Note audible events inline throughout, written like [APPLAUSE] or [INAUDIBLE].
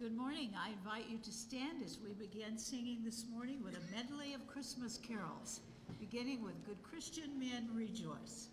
Good morning. I invite you to stand as we begin singing this morning with a medley of Christmas carols, beginning with Good Christian Men Rejoice.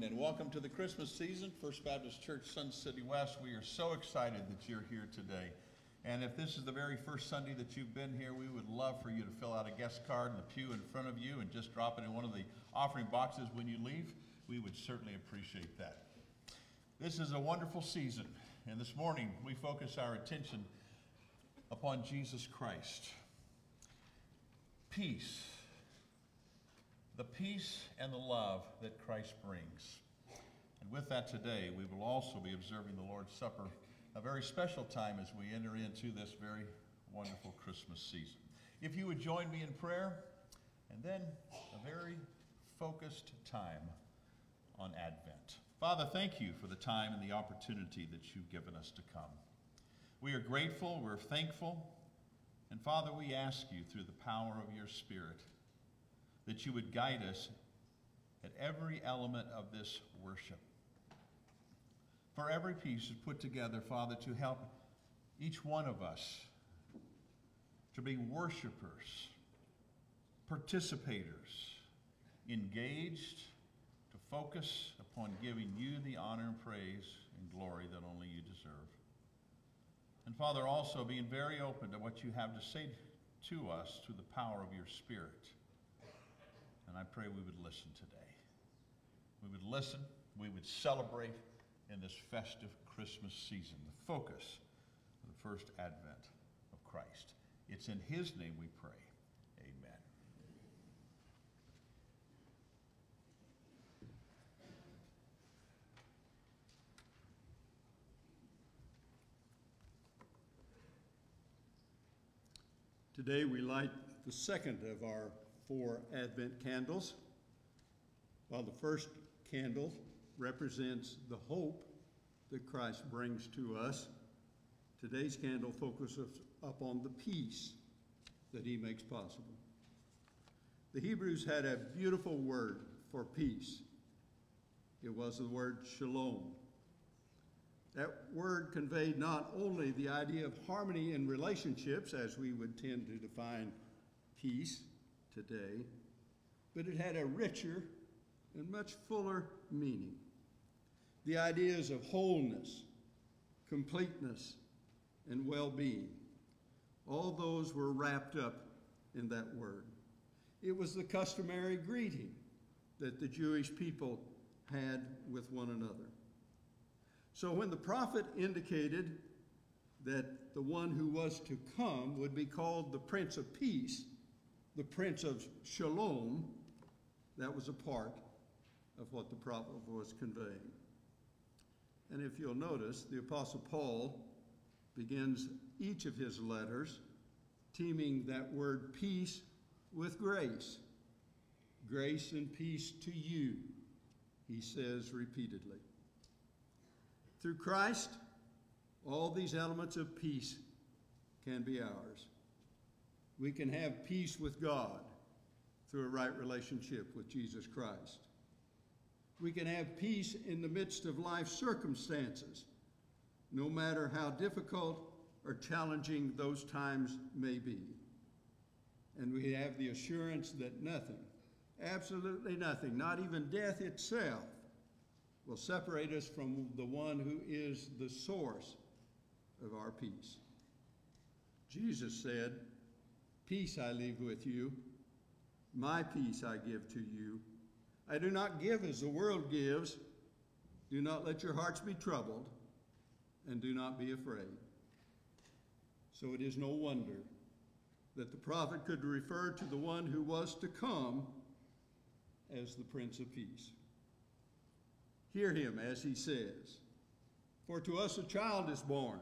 Morning and welcome to the Christmas season, First Baptist Church, Sun City West. We are so excited that you're here today. And if this is the very first Sunday that you've been here, we would love for you to fill out a guest card in the pew in front of you and just drop it in one of the offering boxes when you leave. We would certainly appreciate that. This is a wonderful season, and this morning we focus our attention upon Jesus Christ. Peace the peace and the love that Christ brings. And with that today, we will also be observing the Lord's Supper, a very special time as we enter into this very wonderful Christmas season. If you would join me in prayer, and then a very focused time on Advent. Father, thank you for the time and the opportunity that you've given us to come. We are grateful, we're thankful, and Father, we ask you through the power of your Spirit that you would guide us at every element of this worship. For every piece is put together, Father, to help each one of us to be worshipers, participators, engaged, to focus upon giving you the honor and praise and glory that only you deserve. And Father, also being very open to what you have to say to us through the power of your Spirit. And I pray we would listen today. We would listen, we would celebrate in this festive Christmas season, the focus of the first advent of Christ. It's in his name we pray. Amen. Today we light the second of our four Advent candles. While the first candle represents the hope that Christ brings to us, today's candle focuses upon the peace that he makes possible. The Hebrews had a beautiful word for peace. It was the word shalom. That word conveyed not only the idea of harmony in relationships, as we would tend to define peace today, but it had a richer and much fuller meaning. The ideas of wholeness, completeness, and well being, all those were wrapped up in that word. It was the customary greeting that the Jewish people had with one another. So when the prophet indicated that the one who was to come would be called the Prince of Peace, the Prince of Shalom, that was a part of what the prophet was conveying. And if you'll notice, the Apostle Paul begins each of his letters teaming that word peace with grace. Grace and peace to you, he says repeatedly. Through Christ, all these elements of peace can be ours. We can have peace with God through a right relationship with Jesus Christ. We can have peace in the midst of life circumstances, no matter how difficult or challenging those times may be. And we have the assurance that nothing, absolutely nothing, not even death itself, will separate us from the one who is the source of our peace. Jesus said, Peace I leave with you, my peace I give to you. I do not give as the world gives. Do not let your hearts be troubled, and do not be afraid. So it is no wonder that the prophet could refer to the one who was to come as the Prince of Peace. Hear him as he says, For to us a child is born,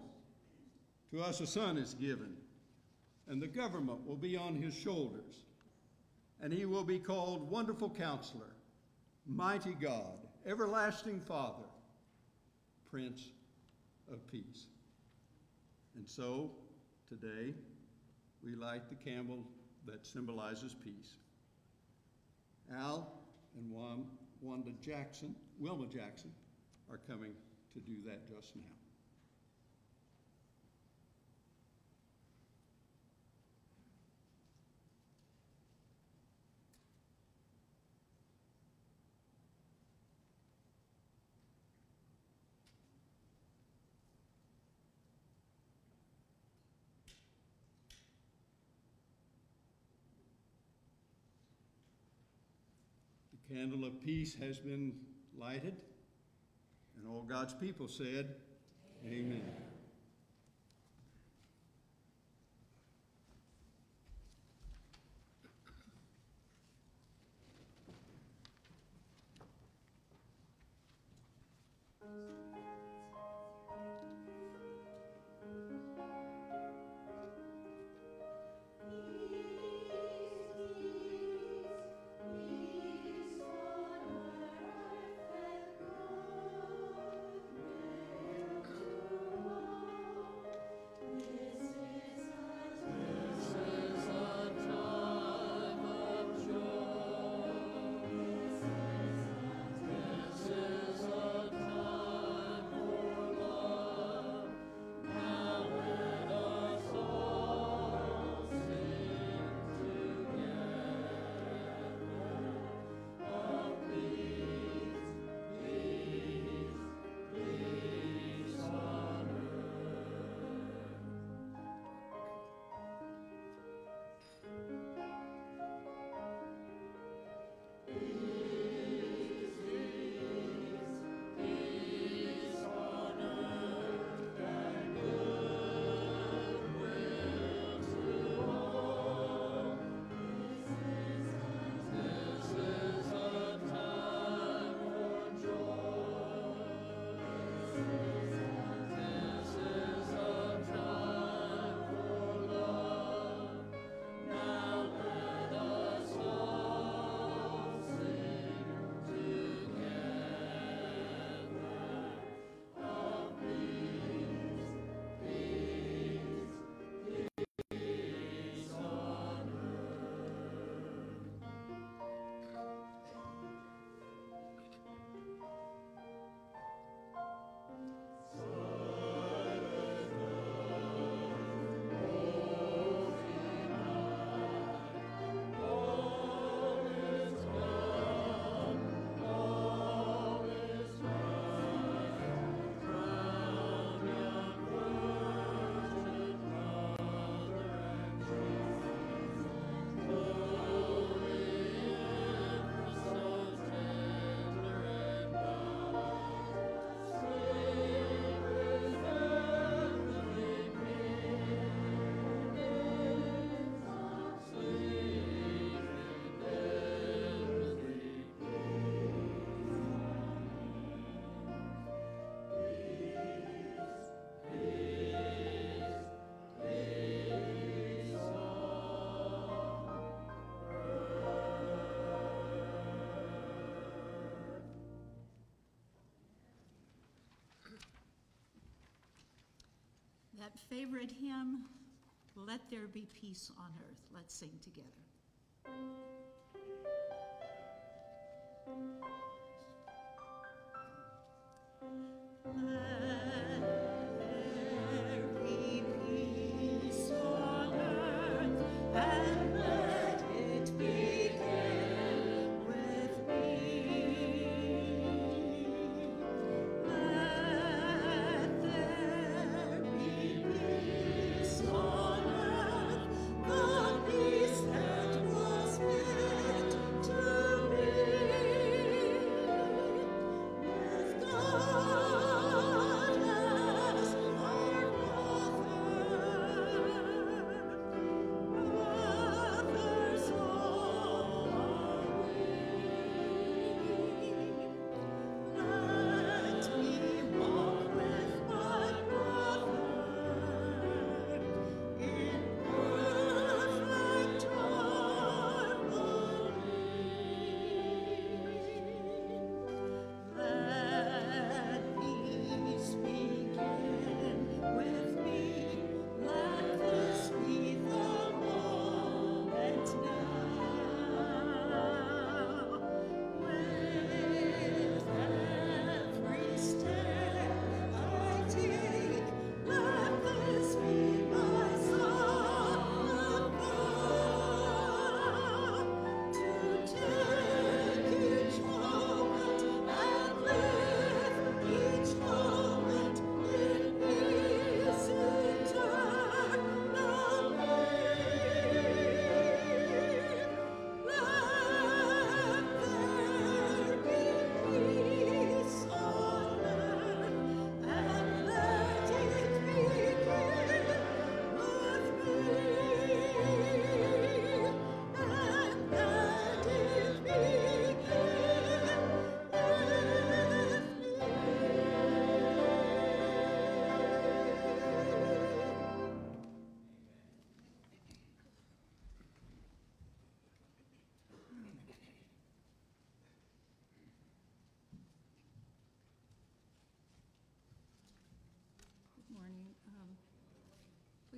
to us a son is given, and the government will be on his shoulders, and he will be called Wonderful Counselor, Mighty God, Everlasting Father, Prince of Peace. And so, today, we light the candle that symbolizes peace. Al and Wanda Jackson, Wilma Jackson, are coming to do that just now. Candle of peace has been lighted, and all God's people said, Amen. Peace, that favorite hymn, Let There Be Peace on Earth. Let's sing together.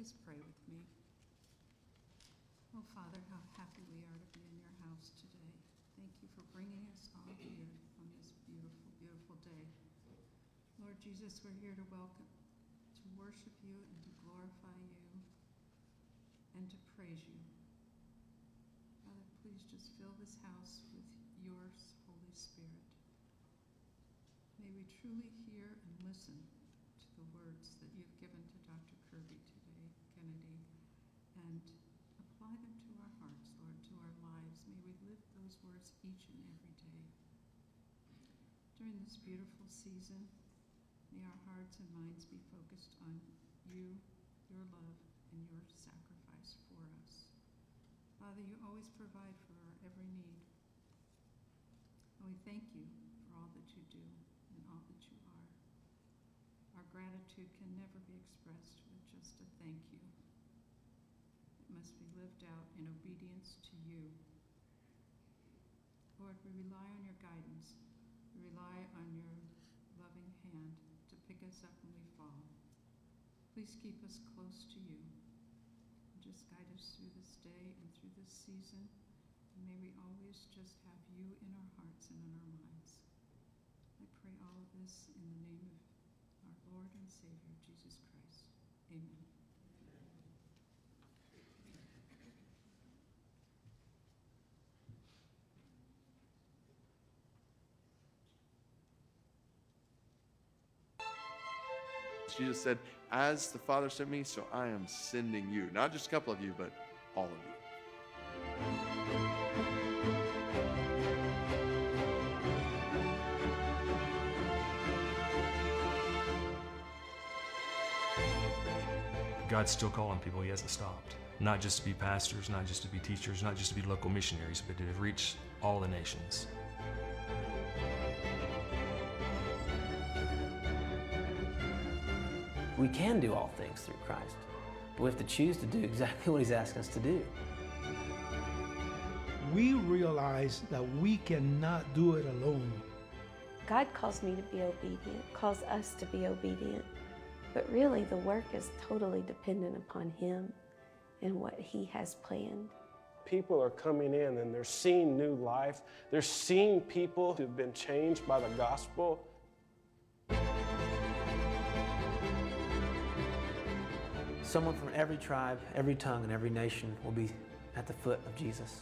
Please pray with me. Oh, Father, how happy we are to be in your house today. Thank you for bringing us all here on this beautiful, beautiful day. Lord Jesus, we're here to welcome, to worship you and to glorify you and to praise you. Father, please just fill this house with your Holy Spirit. May we truly hear and listen to the words that you've given to Dr. Kirby today, Kennedy, and apply them to our hearts, Lord, to our lives. May we live each and every day. During this beautiful season, may our hearts and minds be focused on you, your love, and your sacrifice for us. Father, you always provide for our every need. And we thank you for all that you do and all that you are. Our gratitude can never be expressed with just a thank you. It must be lived out in obedience to you. Lord, we rely on your guidance. We rely on your loving hand to pick us up when we fall. Please keep us close to you. And just guide us through this day and through this season. And may we always just have you in our hearts and in our minds. I pray all of this in the name of our Lord and Savior, Jesus Christ. Amen. Jesus said, As the Father sent me, so I am sending you. Not just a couple of you, but all of you. God's still calling people. He hasn't stopped. Not just to be pastors, not just to be teachers, not just to be local missionaries, but to reach all the nations. We can do all things through Christ, but we have to choose to do [LAUGHS] exactly what He's asking us to do. we realize that we cannot do it alone. God calls me to be obedient, calls us to be obedient. But really, the work is totally dependent upon Him and what He has planned. People are coming in and they're seeing new life. They're seeing people who've been changed by the gospel. Someone from every tribe, every tongue, and every nation will be at the foot of Jesus.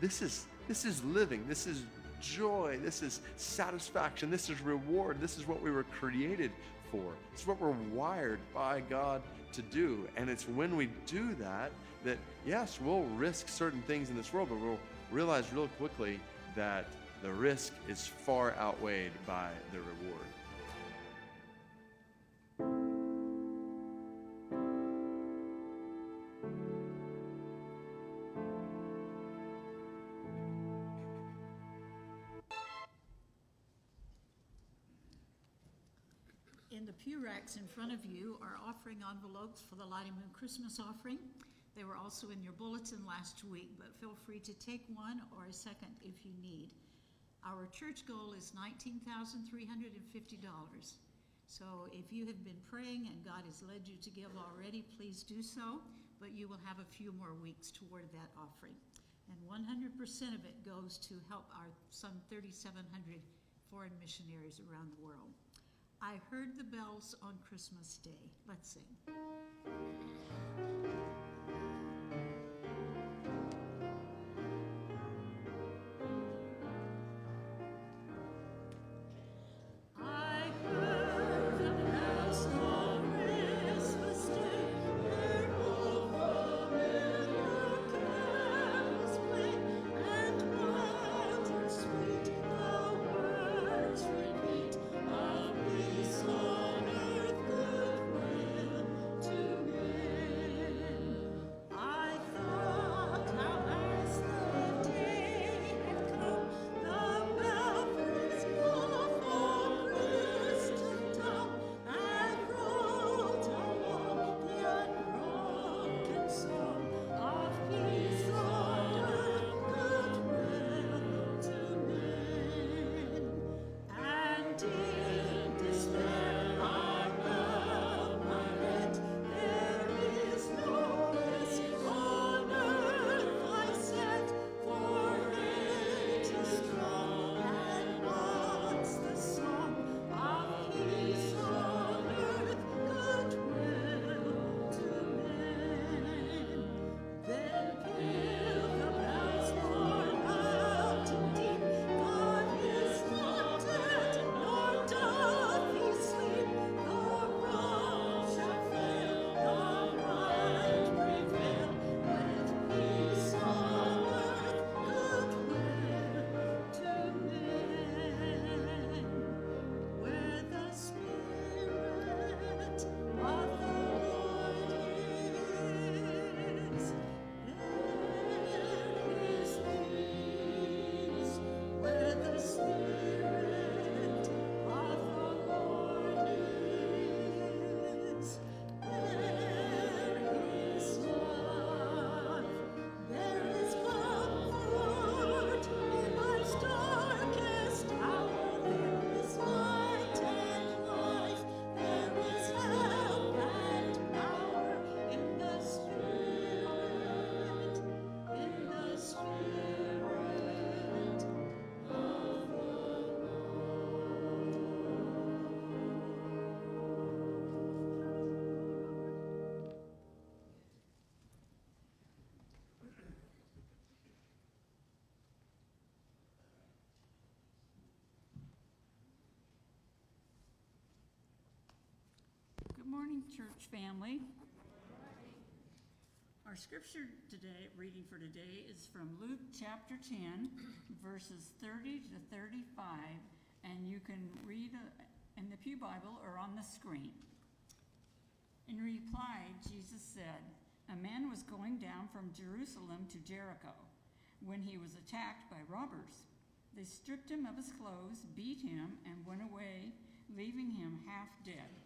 This is this is living. This is joy. This is satisfaction. This is reward. This is what we were created for. It's what we're wired by God to do. And it's when we do that that yes, we'll risk certain things in this world, but we'll realize real quickly that the risk is far outweighed by the reward. Racks in front of you are offering envelopes for the Lottie Moon Christmas offering. They were also in your bulletin last week, but feel free to take one or a second if you need. Our church goal is nineteen thousand three hundred and fifty dollars. So if you have been praying and God has led you to give already, please do so, but you will have a few more weeks toward that offering. And one hundred percent of it goes to help our some thirty-seven hundred foreign missionaries around the world. I heard the bells on Christmas Day. Let's sing. Morning, church family. Our scripture today, reading for today, is from Luke chapter 10, verses 30 to 35, and you can read uh, in the Pew Bible or on the screen. In reply, Jesus said, A man was going down from Jerusalem to Jericho when he was attacked by robbers. They stripped him of his clothes, beat him, and went away, leaving him half dead.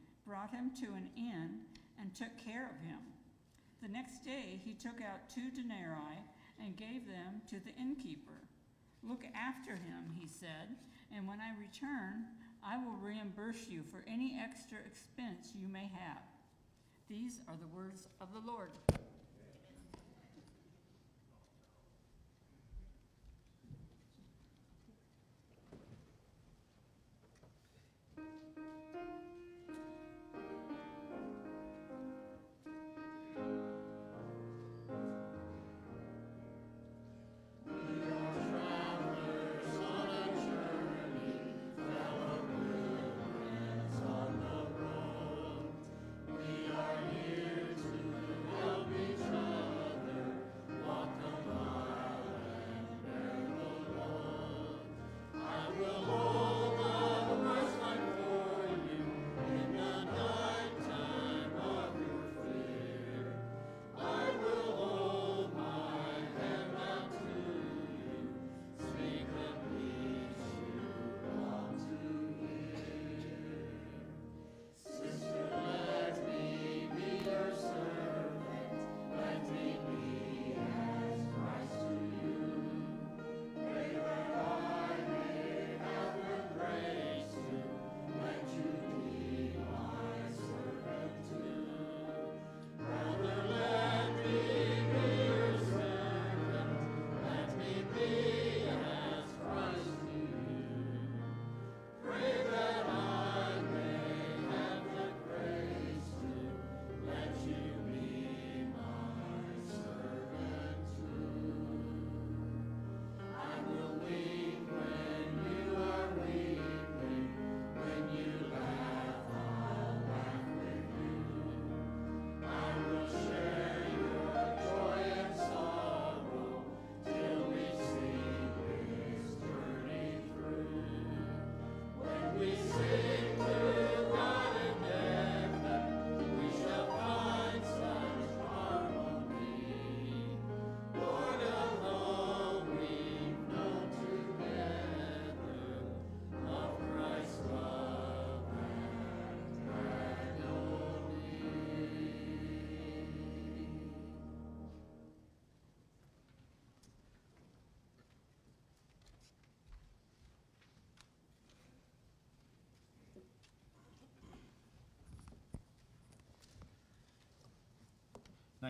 brought him to an inn, and took care of him. The next day he took out two denarii and gave them to the innkeeper. Look after him, he said, and when I return, I will reimburse you for any extra expense you may have. These are the words of the Lord.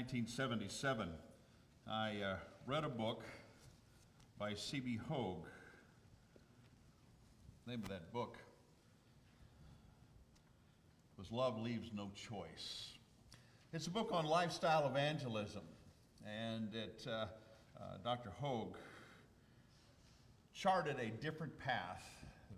Nineteen seventy-seven, I uh, read a book by C.B. Hogue. Name of that book was Love Leaves No Choice. It's a book on lifestyle evangelism, and it, uh, uh, Dr. Hogue charted a different path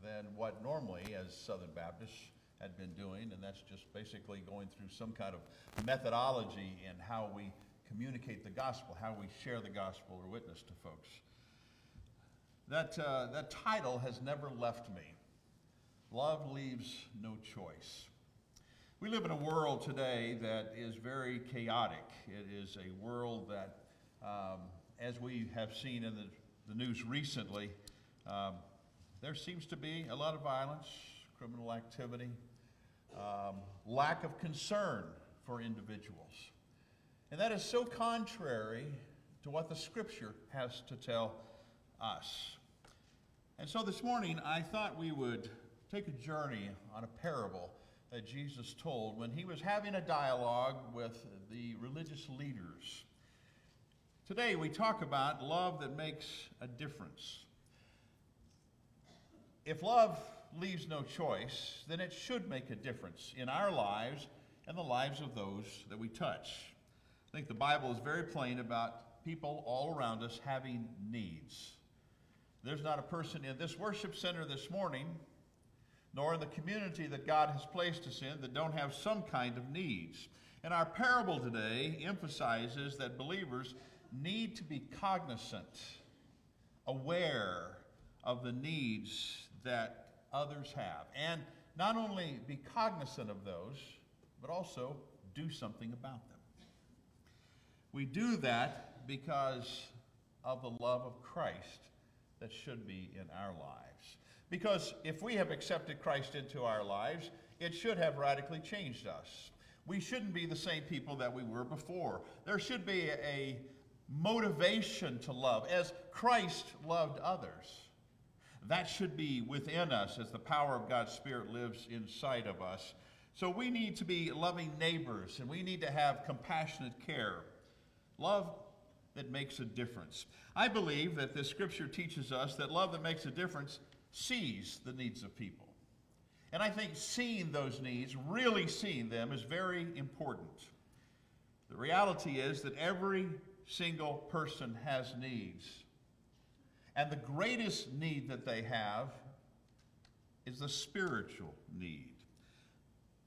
than what normally, as Southern Baptists, had been doing, and that's just basically going through some kind of methodology in how we communicate the gospel, how we share the gospel or witness to folks. That, uh, that title has never left me. Love leaves no choice. We live in a world today that is very chaotic. It is a world that, um, as we have seen in the, the news recently, um, there seems to be a lot of violence, criminal activity, um, lack of concern for individuals. And that is so contrary to what the scripture has to tell us. And so this morning, I thought we would take a journey on a parable that Jesus told when he was having a dialogue with the religious leaders. Today, we talk about love that makes a difference. If love leaves no choice, then it should make a difference in our lives and the lives of those that we touch. I think the Bible is very plain about people all around us having needs. There's not a person in this worship center this morning, nor in the community that God has placed us in, that don't have some kind of needs. And our parable today emphasizes that believers need to be cognizant, aware of the needs that others have, and not only be cognizant of those, but also do something about them. We do that because of the love of Christ that should be in our lives. Because if we have accepted Christ into our lives, it should have radically changed us. We shouldn't be the same people that we were before. There should be a motivation to love as Christ loved others. That should be within us as the power of God's Spirit lives inside of us. So we need to be loving neighbors and we need to have compassionate care. Love that makes a difference. I believe that this scripture teaches us that love that makes a difference sees the needs of people. And I think seeing those needs, really seeing them, is very important. The reality is that every single person has needs. And the greatest need that they have is the spiritual need.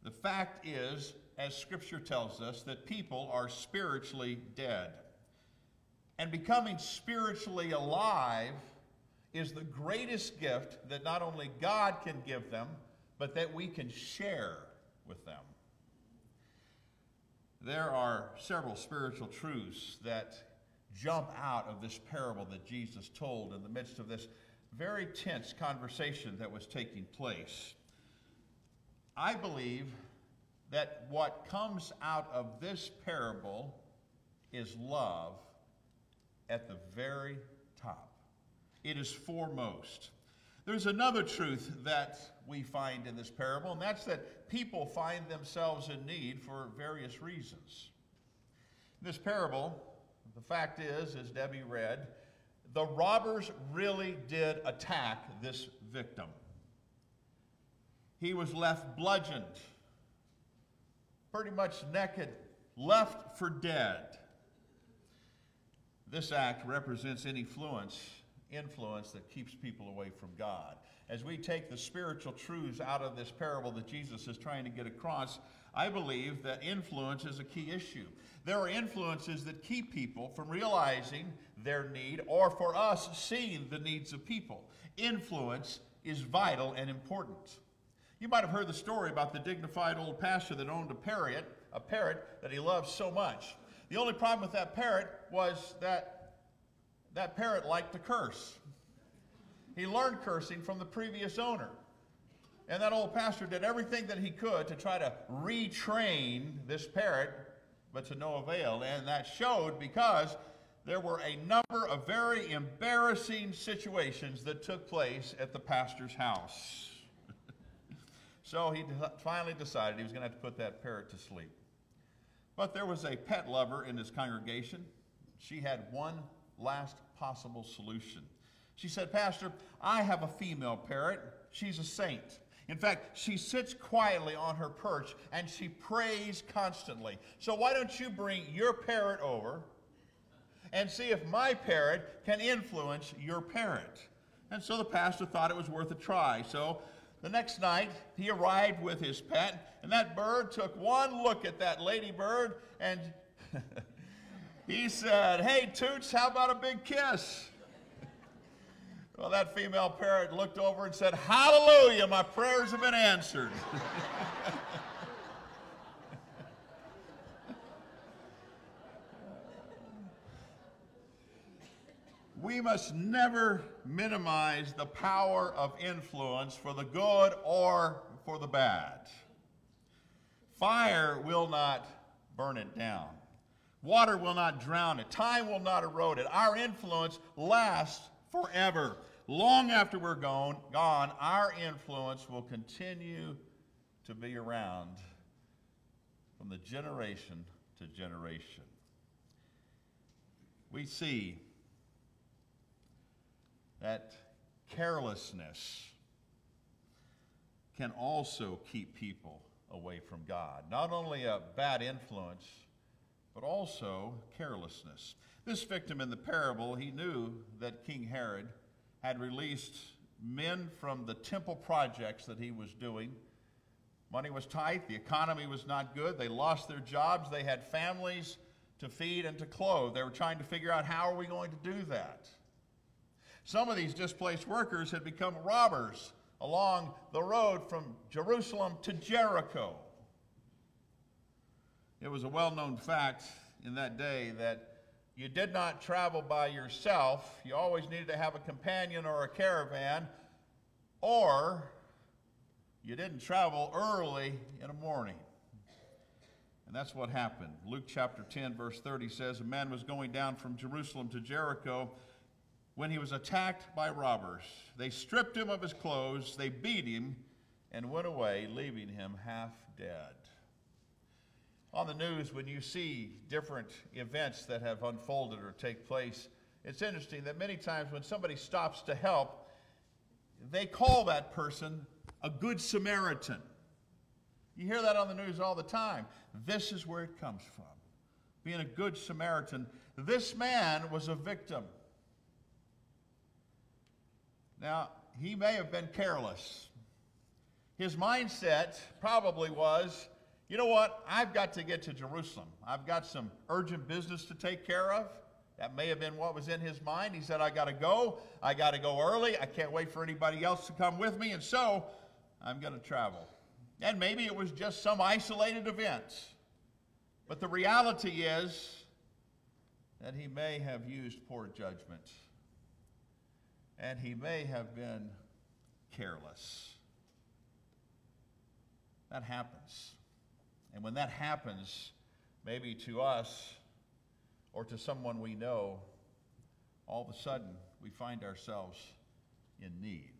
The fact is, as Scripture tells us, that people are spiritually dead. And becoming spiritually alive is the greatest gift that not only God can give them, but that we can share with them. There are several spiritual truths that jump out of this parable that Jesus told in the midst of this very tense conversation that was taking place. I believe that what comes out of this parable is love at the very top. It is foremost. There's another truth that we find in this parable, and that's that people find themselves in need for various reasons. In this parable, the fact is, as Debbie read, the robbers really did attack this victim. He was left bludgeoned, pretty much naked, left for dead. This act represents any influence, influence that keeps people away from God. As we take the spiritual truths out of this parable that Jesus is trying to get across, I believe that influence is a key issue. There are influences that keep people from realizing their need or for us seeing the needs of people. Influence is vital and important. You might have heard the story about the dignified old pastor that owned a parrot, a parrot that he loved so much. The only problem with that parrot was that that parrot liked to curse. He learned cursing from the previous owner. And that old pastor did everything that he could to try to retrain this parrot, but to no avail. And that showed because there were a number of very embarrassing situations that took place at the pastor's house. [LAUGHS] so he finally decided he was going to have to put that parrot to sleep. But there was a pet lover in his congregation. She had one last possible solution. She said, Pastor, I have a female parrot. She's a saint. In fact, she sits quietly on her perch and she prays constantly. So why don't you bring your parrot over and see if my parrot can influence your parrot? And so the pastor thought it was worth a try. So the next night, he arrived with his pet, and that bird took one look at that ladybird and [LAUGHS] he said, Hey, Toots, how about a big kiss? Well, that female parrot looked over and said, Hallelujah, my prayers have been answered. we must never minimize the power of influence for the good or for the bad. Fire will not burn it down. Water will not drown it. Time will not erode it. Our influence lasts forever. Long after we're gone, gone, our influence will continue to be around from the generation to generation. We see that carelessness can also keep people away from God. Not only a bad influence, but also carelessness. This victim in the parable, he knew that King Herod had released men from the temple projects that he was doing. Money was tight, the economy was not good, they lost their jobs, they had families to feed and to clothe. They were trying to figure out how are we going to do that? Some of these displaced workers had become robbers along the road from Jerusalem to Jericho. It was a well known fact in that day that you did not travel by yourself. You always needed to have a companion or a caravan, or you didn't travel early in the morning. And that's what happened. Luke chapter 10, verse 30 says, A man was going down from Jerusalem to Jericho when he was attacked by robbers. They stripped him of his clothes, they beat him, and went away, leaving him half dead. On the news, when you see different events that have unfolded or take place, it's interesting that many times when somebody stops to help, they call that person a good Samaritan. You hear that on the news all the time. This is where it comes from. Being a good Samaritan. This man was a victim. Now, he may have been careless. His mindset probably was you know what? I've got to get to Jerusalem. I've got some urgent business to take care of. That may have been what was in his mind. He said, I got to go. I got to go early. I can't wait for anybody else to come with me. And so I'm going to travel. And maybe it was just some isolated event. But the reality is that he may have used poor judgment. And he may have been careless. That happens. And when that happens, maybe to us or to someone we know, all of a sudden we find ourselves in need.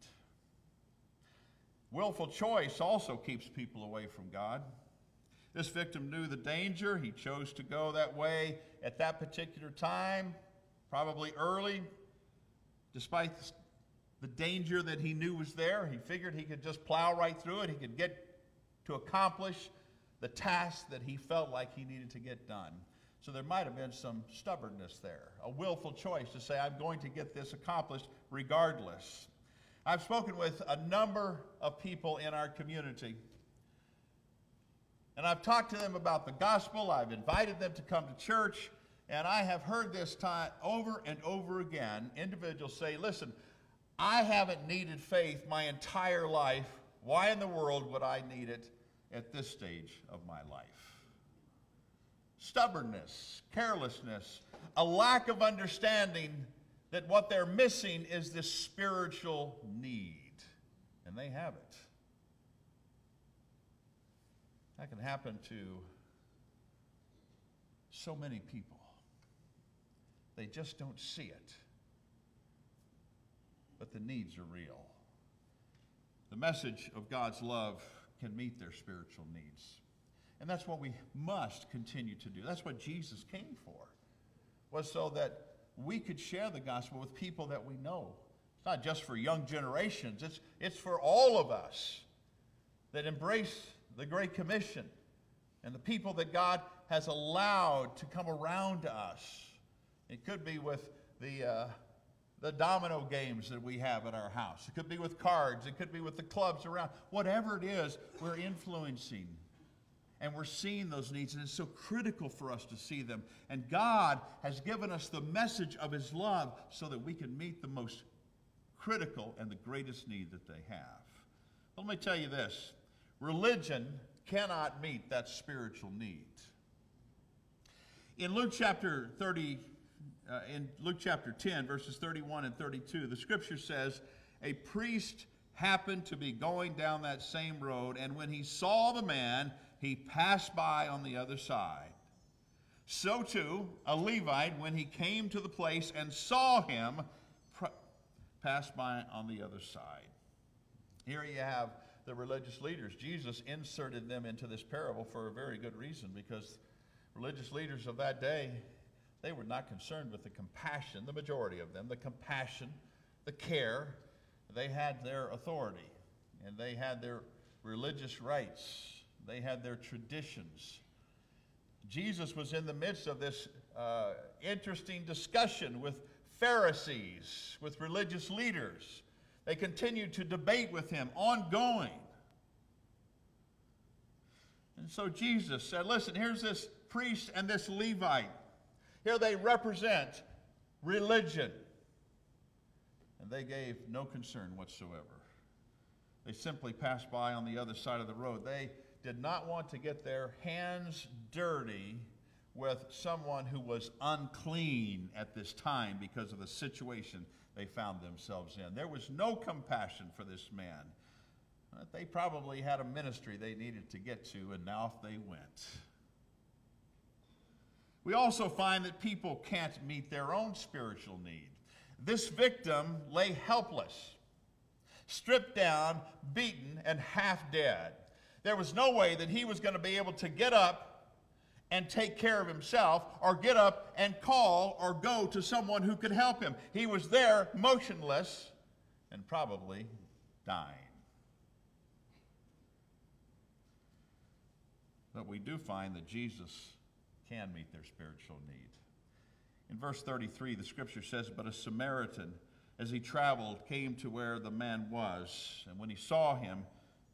Willful choice also keeps people away from God. This victim knew the danger. He chose to go that way at that particular time, probably early, despite the danger that he knew was there. He figured he could just plow right through it. He could get to accomplish the task that he felt like he needed to get done. So there might have been some stubbornness there, a willful choice to say, I'm going to get this accomplished regardless. I've spoken with a number of people in our community. And I've talked to them about the gospel. I've invited them to come to church. And I have heard this time over and over again individuals say, Listen, I haven't needed faith my entire life. Why in the world would I need it at this stage of my life? Stubbornness, carelessness, a lack of understanding that what they're missing is this spiritual need. And they have it. That can happen to so many people. They just don't see it. But the needs are real. The message of God's love can meet their spiritual needs. And that's what we must continue to do. That's what Jesus came for. Was so that we could share the gospel with people that we know. It's not just for young generations, it's, it's for all of us that embrace the Great Commission and the people that God has allowed to come around us. It could be with the, uh, the domino games that we have at our house, it could be with cards, it could be with the clubs around. Whatever it is, we're influencing and we're seeing those needs, and it's so critical for us to see them. And God has given us the message of His love so that we can meet the most critical and the greatest need that they have. But let me tell you this religion cannot meet that spiritual need. In Luke chapter 30, uh, in Luke chapter 10, verses 31 and 32, the scripture says, A priest happened to be going down that same road, and when he saw the man, he passed by on the other side. So too, a Levite, when he came to the place and saw him, pr- passed by on the other side. Here you have the religious leaders. Jesus inserted them into this parable for a very good reason because religious leaders of that day, they were not concerned with the compassion, the majority of them, the compassion, the care. They had their authority and they had their religious rights they had their traditions. Jesus was in the midst of this uh, interesting discussion with Pharisees, with religious leaders. They continued to debate with him, ongoing. And so Jesus said, Listen, here's this priest and this Levite. Here they represent religion. And they gave no concern whatsoever. They simply passed by on the other side of the road. They did not want to get their hands dirty with someone who was unclean at this time because of the situation they found themselves in. There was no compassion for this man. They probably had a ministry they needed to get to, and now they went. We also find that people can't meet their own spiritual need. This victim lay helpless, stripped down, beaten, and half dead. There was no way that he was going to be able to get up and take care of himself, or get up and call or go to someone who could help him. He was there, motionless, and probably dying. But we do find that Jesus can meet their spiritual need. In verse 33, the scripture says, But a Samaritan, as he traveled, came to where the man was, and when he saw him,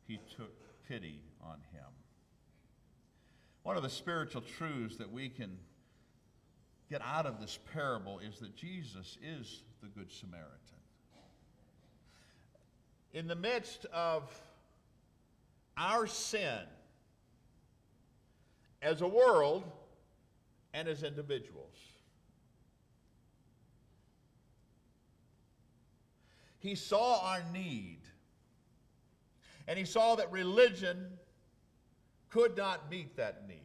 he took pity on him. One of the spiritual truths that we can get out of this parable is that Jesus is the Good Samaritan. In the midst of our sin, as a world and as individuals, he saw our need. And he saw that religion could not meet that need.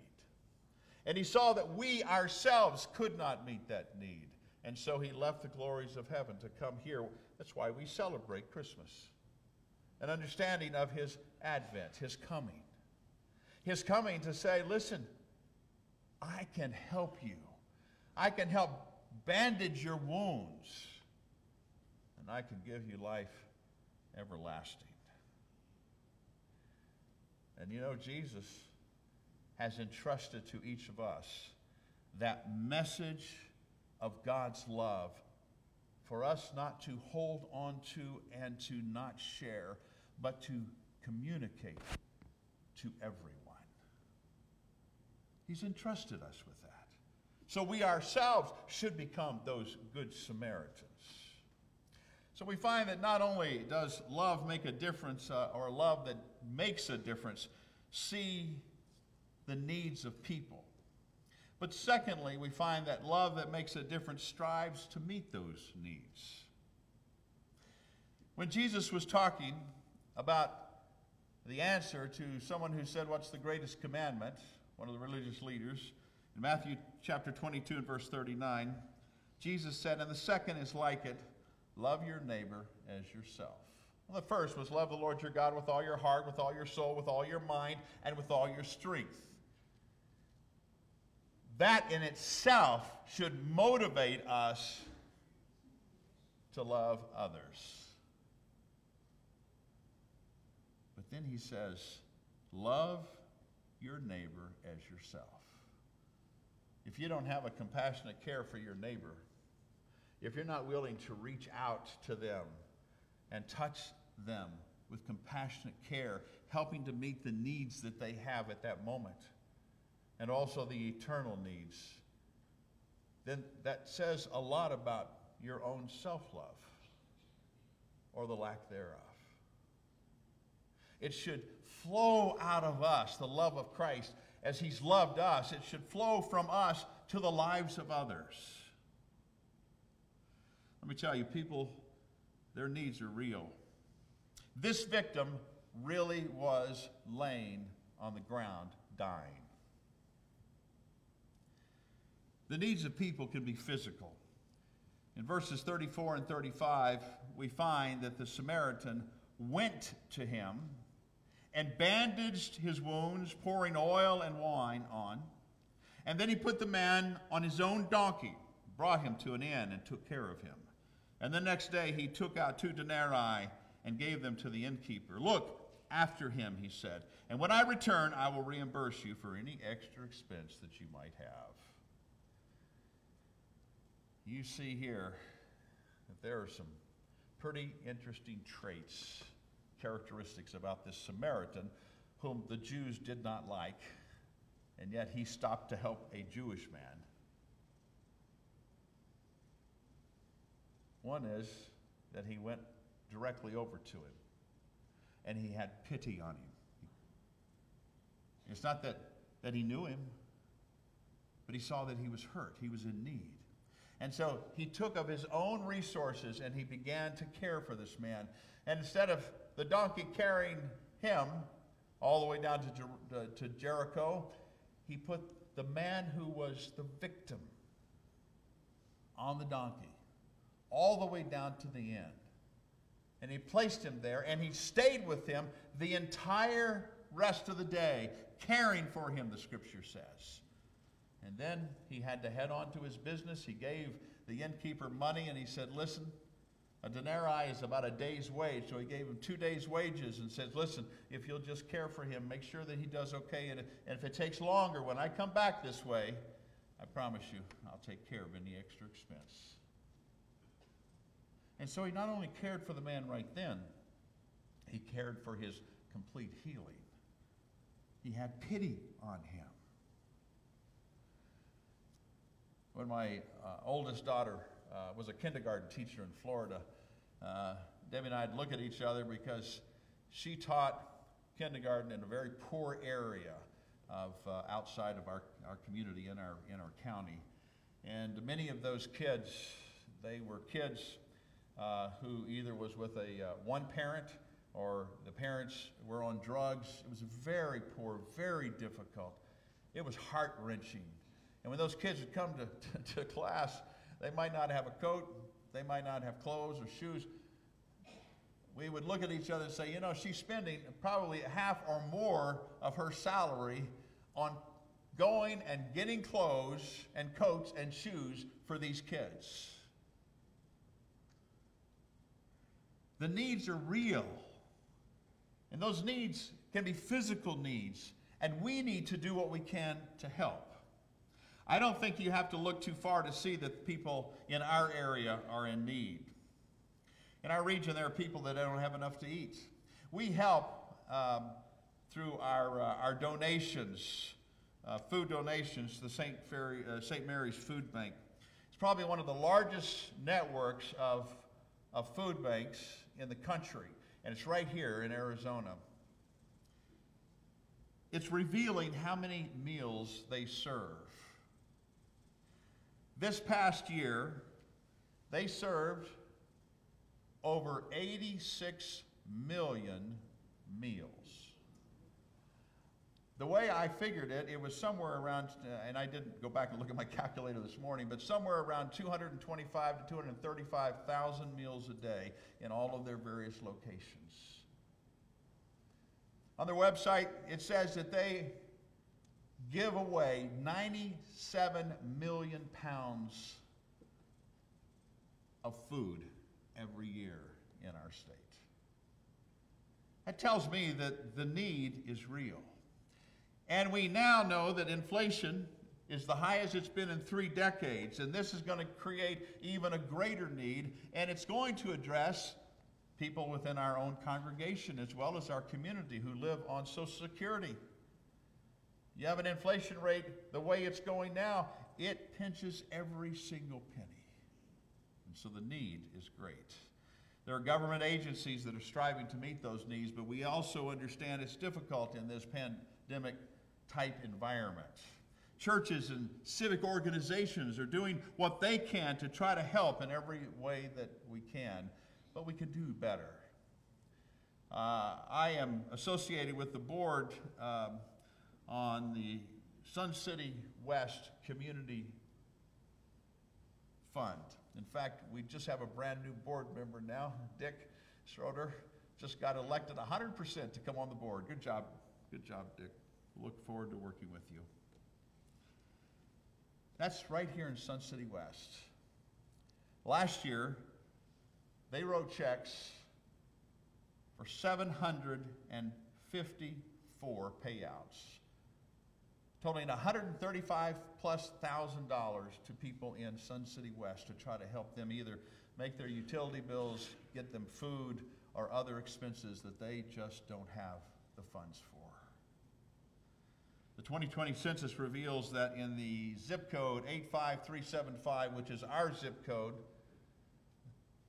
And he saw that we ourselves could not meet that need. And so he left the glories of heaven to come here. That's why we celebrate Christmas. An understanding of his advent, his coming. His coming to say, listen, I can help you. I can help bandage your wounds. And I can give you life everlasting. And you know, Jesus has entrusted to each of us that message of God's love for us not to hold on to and to not share, but to communicate to everyone. He's entrusted us with that. So we ourselves should become those good Samaritans. So we find that not only does love make a difference, uh, or love that makes a difference, see the needs of people. But secondly, we find that love that makes a difference strives to meet those needs. When Jesus was talking about the answer to someone who said, What's the greatest commandment? One of the religious leaders, in Matthew chapter 22 and verse 39, Jesus said, And the second is like it love your neighbor as yourself. Well, the first was love the Lord your God with all your heart, with all your soul, with all your mind, and with all your strength. That in itself should motivate us to love others. But then he says, Love your neighbor as yourself. If you don't have a compassionate care for your neighbor, if you're not willing to reach out to them and touch them with compassionate care, helping to meet the needs that they have at that moment, and also the eternal needs, then that says a lot about your own self love or the lack thereof. It should flow out of us, the love of Christ, as He's loved us. It should flow from us to the lives of others. Let me tell you, people, their needs are real. This victim really was laying on the ground dying. The needs of people can be physical. In verses 34 and 35, we find that the Samaritan went to him and bandaged his wounds, pouring oil and wine on. And then he put the man on his own donkey, brought him to an inn, and took care of him. And the next day he took out two denarii and gave them to the innkeeper. Look after him, he said, and when I return, I will reimburse you for any extra expense that you might have. You see here that there are some pretty interesting traits, characteristics about this Samaritan whom the Jews did not like, and yet he stopped to help a Jewish man. One is that he went directly over to him and he had pity on him. It's not that, that he knew him, but he saw that he was hurt, he was in need. And so he took of his own resources and he began to care for this man. And instead of the donkey carrying him all the way down to, Jer- to Jericho, he put the man who was the victim on the donkey all the way down to the end. And he placed him there and he stayed with him the entire rest of the day, caring for him, the scripture says. And then he had to head on to his business. He gave the innkeeper money and he said, Listen, a denarii is about a day's wage. So he gave him two days' wages and says, Listen, if you'll just care for him, make sure that he does okay. And, and if it takes longer, when I come back this way, I promise you, I'll take care of any extra expense. And so he not only cared for the man right then, he cared for his complete healing. He had pity on him. When my uh, oldest daughter uh, was a kindergarten teacher in Florida, uh, Debbie and I'd look at each other because she taught kindergarten in a very poor area of uh, outside of our, our community in our, in our county. And many of those kids, they were kids uh, who either was with a uh, one parent or the parents were on drugs. It was very poor, very difficult. It was heart wrenching. And when those kids would come to, [LAUGHS] to, to class, they might not have a coat, they might not have clothes or shoes. We would look at each other and say, you know, she's spending probably half or more of her salary on going and getting clothes and coats and shoes for these kids. The needs are real. And those needs can be physical needs. And we need to do what we can to help. I don't think you have to look too far to see that people in our area are in need. In our region, there are people that don't have enough to eat. We help um, through our, uh, our donations, uh, food donations to the St. uh. Mary's Food Bank. It's probably one of the largest networks of, of food banks in the country, and it's right here in Arizona. It's revealing how many meals they serve. This past year, they served over 86 million meals. The way I figured it, it was somewhere around, uh, and I didn't go back and look at my [LAUGHS] calculator this morning, but somewhere around 225 to 235,000 meals a day in all of their various locations. On their website, it says that they give away 97 million pounds of food every year in our state. That tells me that the need is real. And we now know that inflation is the highest it's been in three decades, and this is going to create even a greater need, and it's going to address people within our own congregation as well as our community who live on Social Security. You have an inflation rate the way it's going now, it pinches every single penny. And so the need is great. There are government agencies that are striving to meet those needs, but we also understand it's difficult in this pandemic type environment. Churches and civic organizations are doing what they can to try to help in every way that we can, but we can do better. Uh, I am associated with the board um, on the Sun City West Community Fund. In fact, we just have a brand new board member now, Dick Schroeder, just got elected 100% to come on the board. Good job. Good job, Dick. Look forward to working with you. That's right here in Sun City West. Last year, they wrote checks for 754 payouts totaling 135 plus thousand dollars to people in Sun City West to try to help them either make their utility bills, get them food, or other expenses that they just don't have the funds for. The 2020 census reveals that in the zip code 85375, which is our zip code,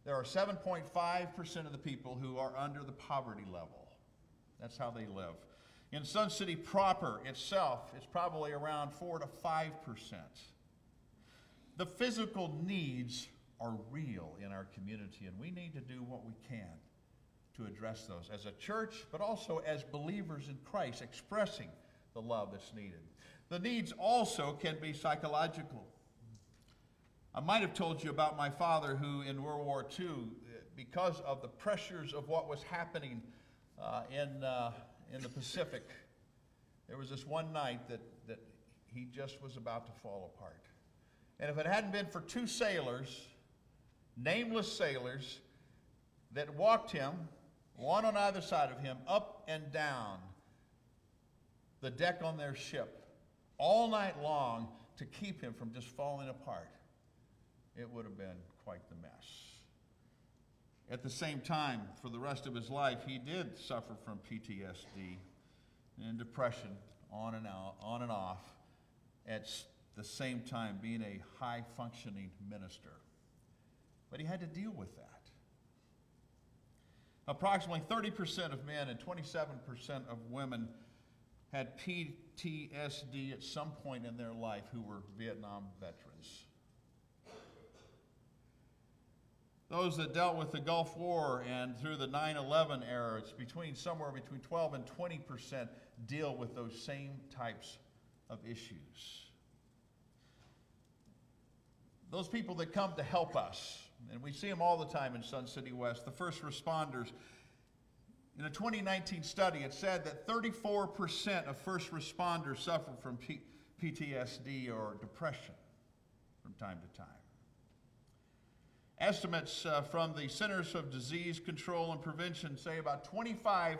there are 7.5% of the people who are under the poverty level. That's how they live. In Sun City proper itself, it's probably around 4 to 5%. The physical needs are real in our community, and we need to do what we can to address those as a church, but also as believers in Christ, expressing the love that's needed. The needs also can be psychological. I might have told you about my father who, in World War II, because of the pressures of what was happening uh, in, uh, in the Pacific, there was this one night that, that he just was about to fall apart. And if it hadn't been for two sailors, nameless sailors, that walked him, one on either side of him, up and down the deck on their ship all night long to keep him from just falling apart, it would have been quite the mess. At the same time, for the rest of his life, he did suffer from PTSD and depression on and out, on and off, at the same time being a high functioning minister. But he had to deal with that. Approximately 30% of men and 27% of women had PTSD at some point in their life who were Vietnam veterans. Those that dealt with the Gulf War and through the 9 11 era, it's between somewhere between 12 and 20 percent deal with those same types of issues. Those people that come to help us, and we see them all the time in Sun City West, the first responders. In a 2019 study, it said that 34% of first responders suffer from P- PTSD or depression from time to time. Estimates uh, from the Centers of Disease Control and Prevention say about 25%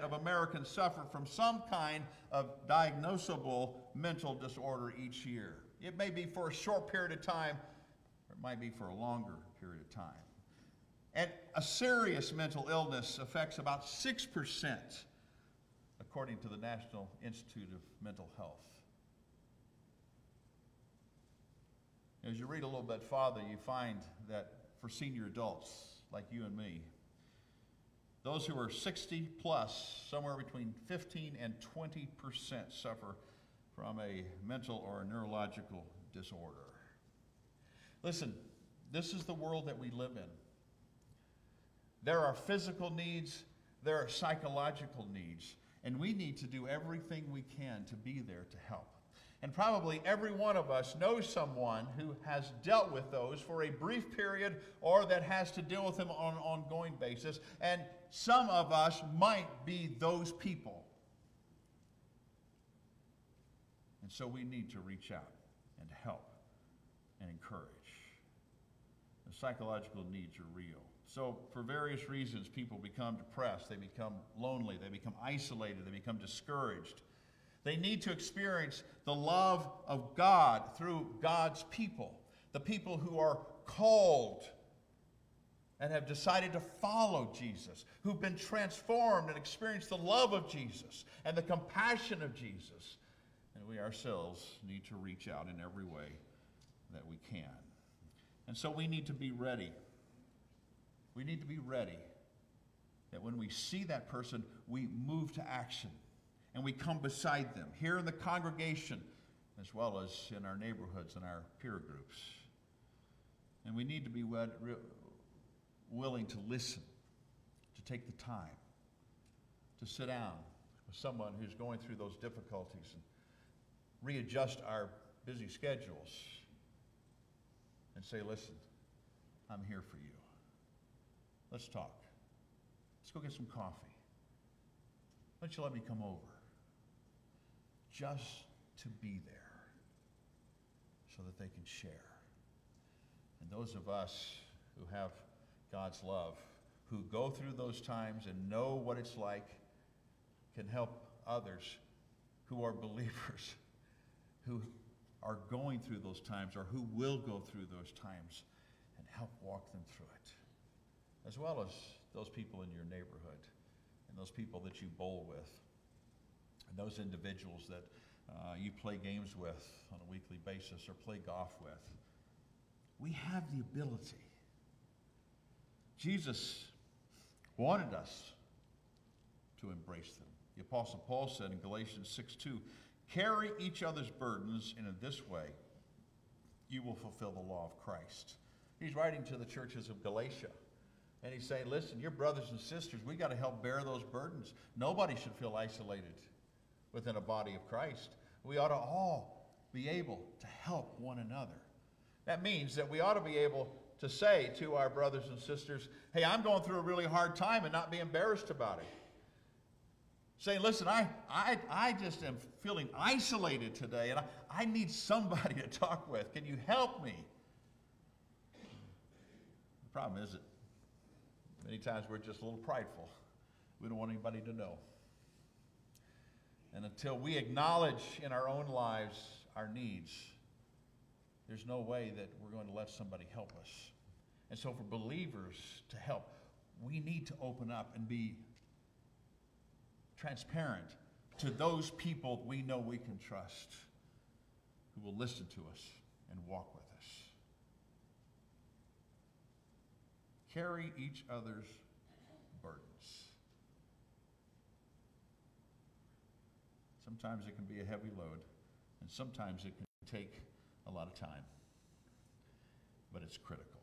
of Americans suffer from some kind of diagnosable mental disorder each year. It may be for a short period of time, or it might be for a longer period of time. And a serious mental illness affects about 6%, according to the National Institute of Mental Health. As you read a little bit farther, you find that for senior adults like you and me, those who are 60 plus, somewhere between 15 and 20 percent suffer from a mental or a neurological disorder. Listen, this is the world that we live in. There are physical needs, there are psychological needs, and we need to do everything we can to be there to help. And probably every one of us knows someone who has dealt with those for a brief period or that has to deal with them on an ongoing basis. And some of us might be those people. And so we need to reach out and help and encourage. The psychological needs are real. So, for various reasons, people become depressed, they become lonely, they become isolated, they become discouraged. They need to experience the love of God through God's people, the people who are called and have decided to follow Jesus, who've been transformed and experienced the love of Jesus and the compassion of Jesus. And we ourselves need to reach out in every way that we can. And so we need to be ready. We need to be ready that when we see that person, we move to action and we come beside them here in the congregation as well as in our neighborhoods and our peer groups. And we need to be willing to listen, to take the time, to sit down with someone who's going through those difficulties and readjust our busy schedules and say, listen, I'm here for you. Let's talk. Let's go get some coffee. Why don't you let me come over? Just to be there so that they can share. And those of us who have God's love, who go through those times and know what it's like, can help others who are [LAUGHS] believers, who are going through those times or who will go through those times and help walk them through it. As well as those people in your neighborhood and those people that you bowl with those individuals that uh, you play games with on a weekly basis or play golf with. We have the ability. Jesus wanted us to embrace them. The Apostle Paul said in Galatians 6 2, carry each other's burdens, and in this way you will fulfill the law of Christ. He's writing to the churches of Galatia. And he's saying, listen, your brothers and sisters, we got to help bear those burdens. Nobody should feel isolated within a body of Christ. We ought to all be able to help one another. That means that we ought to be able to say to our brothers and sisters, hey, I'm going through a really hard time and not be embarrassed about it. Saying, listen, I, I, I just am feeling isolated today and I, I need somebody [LAUGHS] to talk with. Can you help me? The problem is that many times we're just a little prideful. We don't want anybody to know. And until we acknowledge in our own lives our needs, there's no way that we're going to let somebody help us. And so, for believers to help, we need to open up and be transparent to those people we know we can trust who will listen to us and walk with us. Carry each other's burdens. Sometimes it can be a heavy load, and sometimes it can take a lot of time, but it's critical.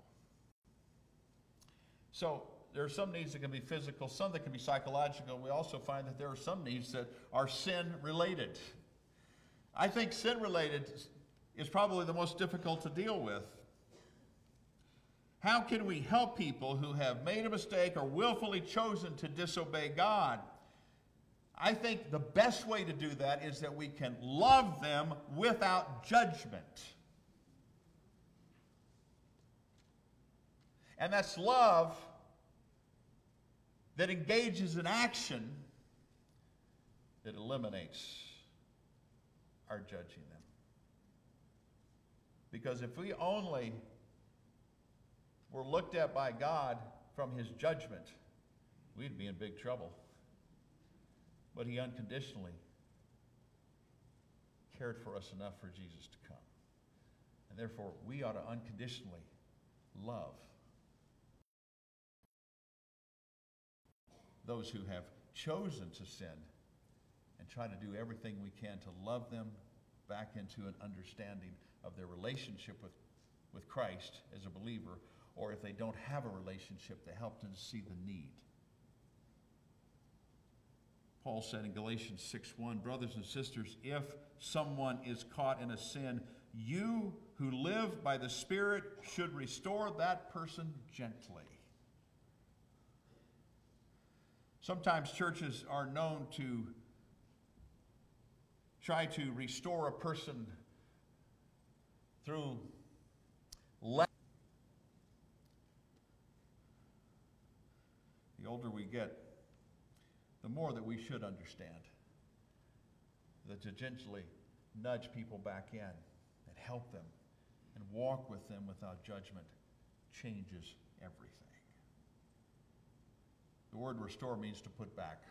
So, there are some needs that can be physical, some that can be psychological. We also find that there are some needs that are sin related. I think sin related is probably the most difficult to deal with. How can we help people who have made a mistake or willfully chosen to disobey God? I think the best way to do that is that we can love them without judgment. And that's love that engages in action that eliminates our judging them. Because if we only were looked at by God from his judgment, we'd be in big trouble. But he unconditionally cared for us enough for Jesus to come. And therefore, we ought to unconditionally love those who have chosen to sin and try to do everything we can to love them back into an understanding of their relationship with, with Christ as a believer, or if they don't have a relationship, to help them see the need. Paul said in Galatians 6:1, brothers and sisters, if someone is caught in a sin, you who live by the Spirit should restore that person gently. Sometimes churches are known to try to restore a person through le- the older we get, the more that we should understand that to gently nudge people back in and help them and walk with them without judgment changes everything. The word restore means to put back,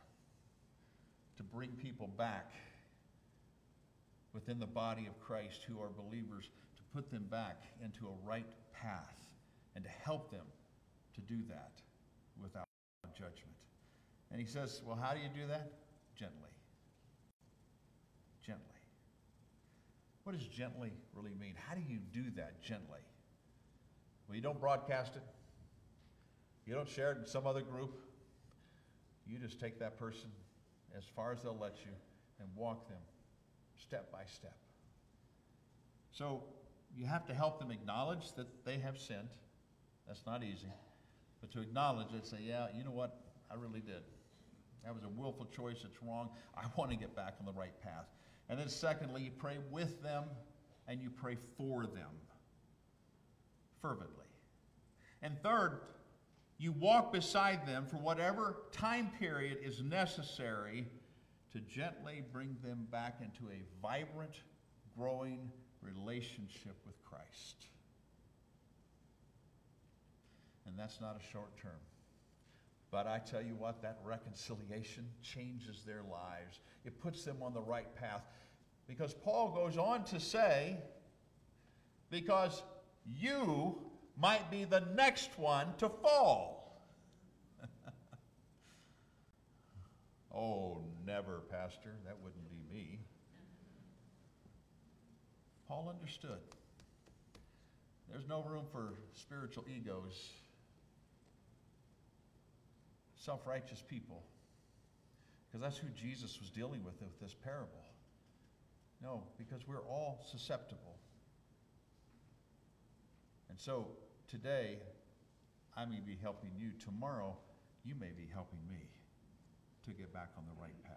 to bring people back within the body of Christ who are believers, to put them back into a right path and to help them to do that without judgment. And he says, Well, how do you do that? Gently. Gently. What does gently really mean? How do you do that gently? Well, you don't broadcast it. You don't share it in some other group. You just take that person as far as they'll let you and walk them step by step. So you have to help them acknowledge that they have sinned. That's not easy. But to acknowledge it, say, yeah, you know what? I really did. That was a willful choice. It's wrong. I [LAUGHS] want to get back on the right path. And then, secondly, you pray with them and you pray for them fervently. And third, you walk beside them for whatever time period is necessary to gently bring them back into a vibrant, growing relationship with Christ. And that's not a short term. But I tell you what, that reconciliation changes their lives. It puts them on the right path. Because Paul goes on to say, because you might be the next one to fall. [LAUGHS] Oh, never, Pastor. That wouldn't be me. Paul understood. There's no room for spiritual egos, self righteous people, because that's who Jesus was dealing with with this parable. No, because we're all susceptible. And so today, I may be helping you. Tomorrow, you may be helping me to get back on the right path.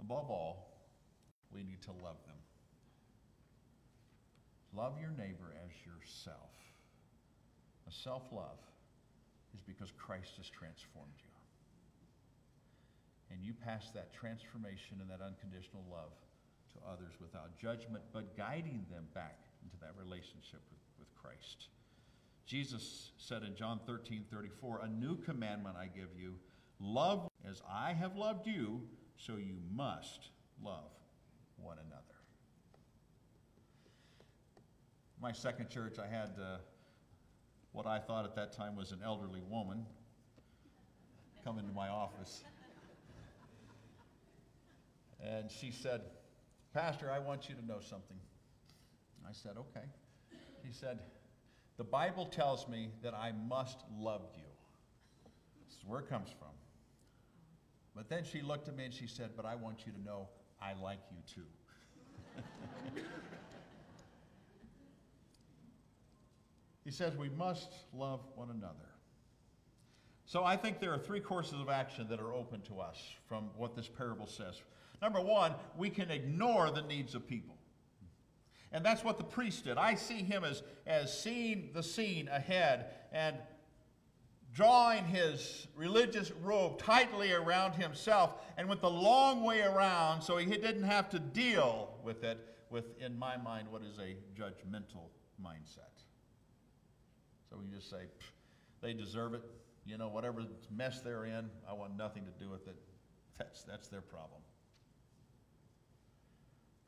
Above all, we need to love them. Love your neighbor as yourself. Self love is because Christ has transformed you. And you pass that transformation and that unconditional love to others without judgment, but guiding them back into that relationship with, with Christ. Jesus said in John 13 34, A new commandment I give you love as I have loved you, so you must love one another. My second church, I had uh, what I thought at that time was an elderly woman come into my office. And she said, Pastor, I want you to know something. I said, Okay. He said, The Bible tells me that I must love you. This is where it comes from. But then she looked at me and she said, But I want you to know I like you too. [LAUGHS] he says we must love one another. So I think there are three courses of action that are open to us from what this parable says. Number one, we can ignore the needs of people. And that's what the priest did. I see him as, as seeing the scene ahead and drawing his religious robe tightly around himself and went the long way around so he didn't have to deal with it with, in my mind, what is a judgmental mindset. So we just say, they deserve it. You know, whatever mess they're in, I want nothing to do with it. That's, that's their problem.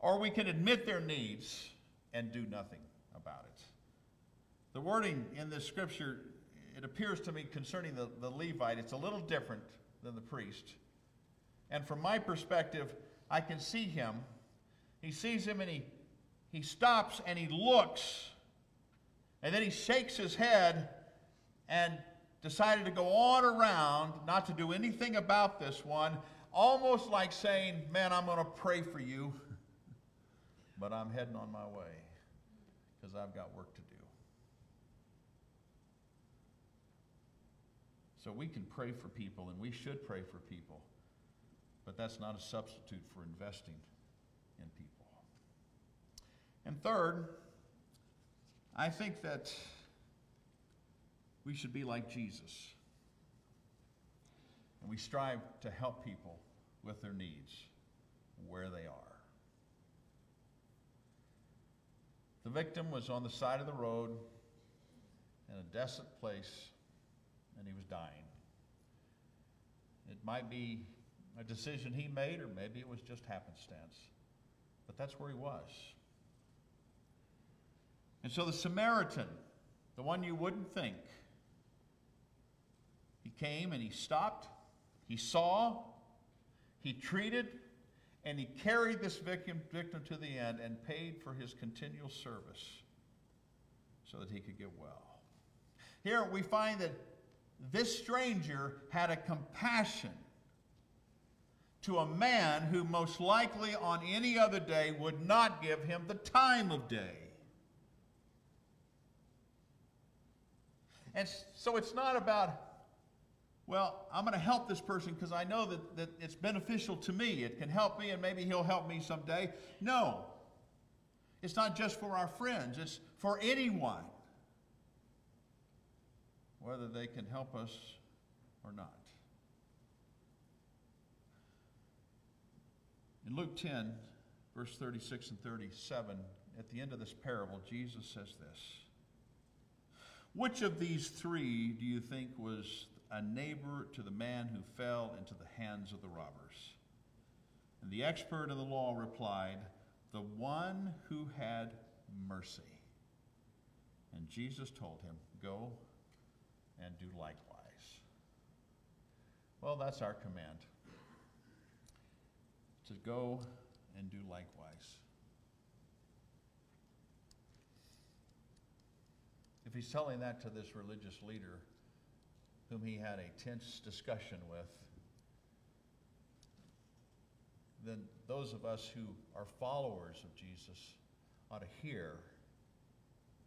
Or we can admit their needs and do nothing about it. The wording in this scripture, it appears to me concerning the, the Levite, it's a little different than the priest. And from my perspective, I can see him. He sees him and he, he stops and he looks. And then he shakes his head and decided to go on around, not to do anything about this one, almost like saying, Man, I'm going to pray for you but I'm heading on my way because I've got work to do. So we can pray for people, and we should pray for people, but that's not a substitute for investing in people. And third, I think that we should be like Jesus. And we strive to help people with their needs where they are. The victim was on the side of the road in a desolate place, and he was dying. It might be a decision he made, or maybe it was just happenstance, but that's where he was. And so the Samaritan, the one you wouldn't think, he came and he stopped, he saw, he treated, and he carried this victim, victim to the end and paid for his continual service so that he could get well. Here we find that this stranger had a compassion to a man who most likely on any other day would not give him the time of day. And so it's not about well, I'm going to help this person because I know that, that it's beneficial to me. It can help me and maybe he'll help me someday. No. It's not just for our friends, it's for anyone, whether they can help us or not. In Luke 10, verse 36 and 37, at the end of this parable, Jesus says this Which of these three do you think was a neighbor to the man who fell into the hands of the robbers. And the expert in the law replied, The one who had mercy. And Jesus told him, Go and do likewise. Well, that's our command to go and do likewise. If he's telling that to this religious leader whom he had a tense discussion with, then those of us who are followers of Jesus ought to hear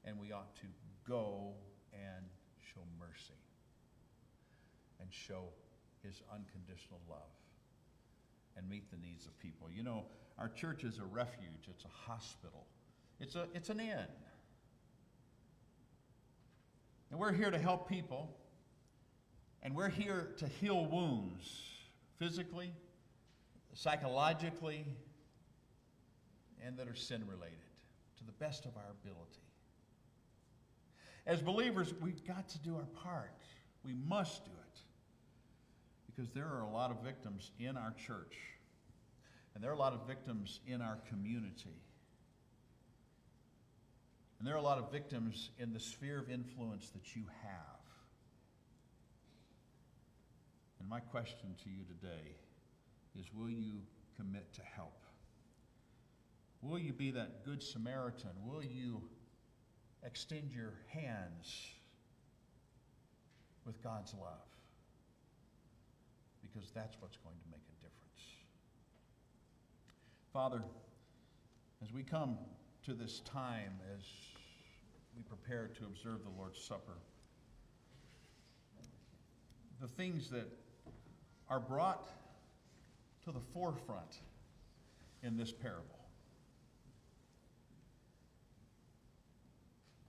and we ought to go and show mercy and show his unconditional love and meet the needs of people. You know, our church is a refuge, it's a hospital, it's, a, it's an inn. And we're here to help people, and we're here to heal wounds physically, psychologically, and that are sin related to the best of our ability. As believers, we've got to do our part. We must do it. Because there are a lot of victims in our church, and there are a lot of victims in our community. And there are a lot of victims in the sphere of influence that you have. And my question to you today is will you commit to help? Will you be that good Samaritan? Will you extend your hands with God's love? Because that's what's going to make a difference. Father, as we come to this time, as we prepare to observe the Lord's Supper, the things that are brought to the forefront in this parable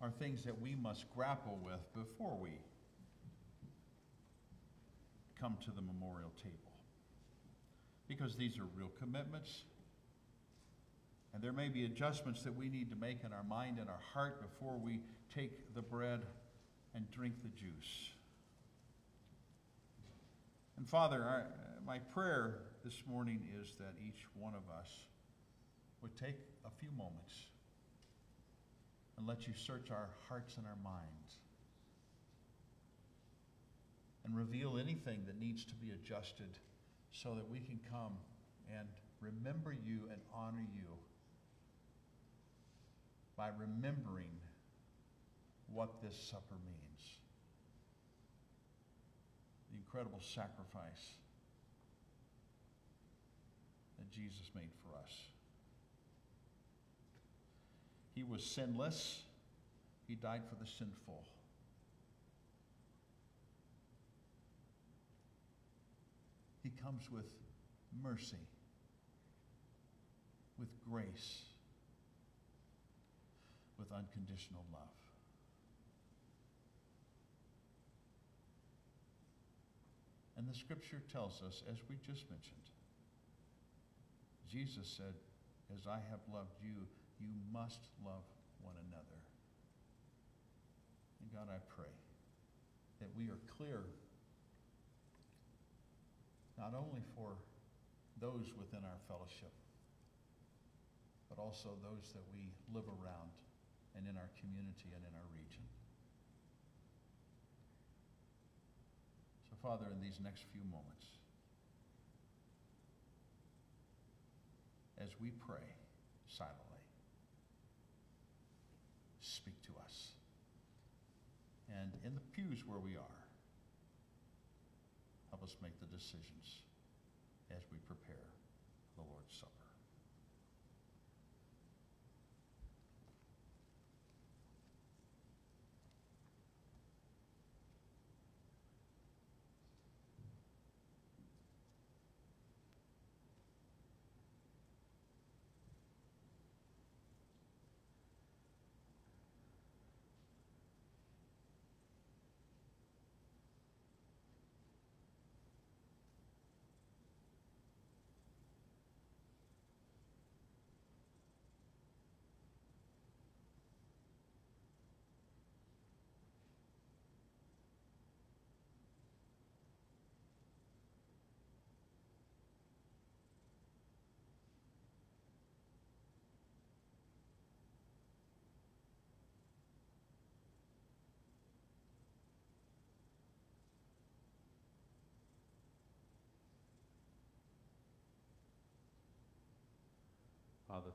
are things that we must grapple with before we come to the memorial table. Because these are real commitments, and there may be adjustments that we need to make in our mind and our heart before we take the bread and drink the juice. And Father, our, uh, my prayer this morning is that each one of us would take a few moments and let you search our hearts and our minds and reveal anything that needs to be adjusted so that we can come and remember you and honor you by remembering what this supper means the incredible sacrifice that Jesus made for us. He was sinless, He died for the sinful. He comes with mercy, with grace, with unconditional love. And the scripture tells us, as we just mentioned, Jesus said, As I have loved you, you must love one another. And God, I pray that we are clear not only for those within our fellowship, but also those that we live around and in our community and in our region. So, Father, in these next few moments, as we pray silently, speak to us. And in the pews where we are, help us make the decisions as we prepare the Lord's Supper.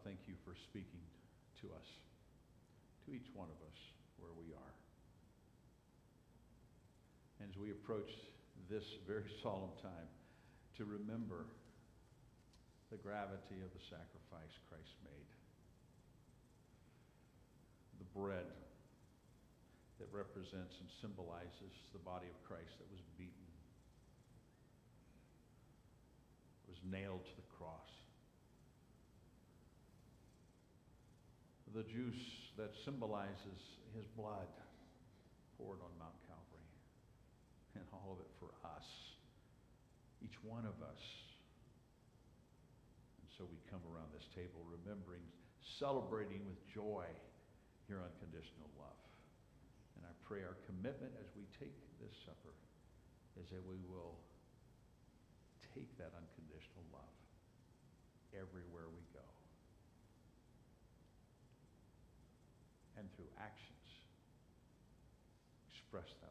Thank you for speaking to us, to each one of us where we are. And as we approach this very [LAUGHS] solemn time, to remember the gravity of the sacrifice Christ made. The bread that represents and symbolizes the body of Christ that was beaten, was nailed to the cross. The juice that symbolizes his blood poured on Mount Calvary, and all of it for us, each one of us. And so we come around this table remembering, celebrating with joy your unconditional love. And I pray our commitment as we take this supper is that we will take that unconditional love everywhere we go. And through actions, express that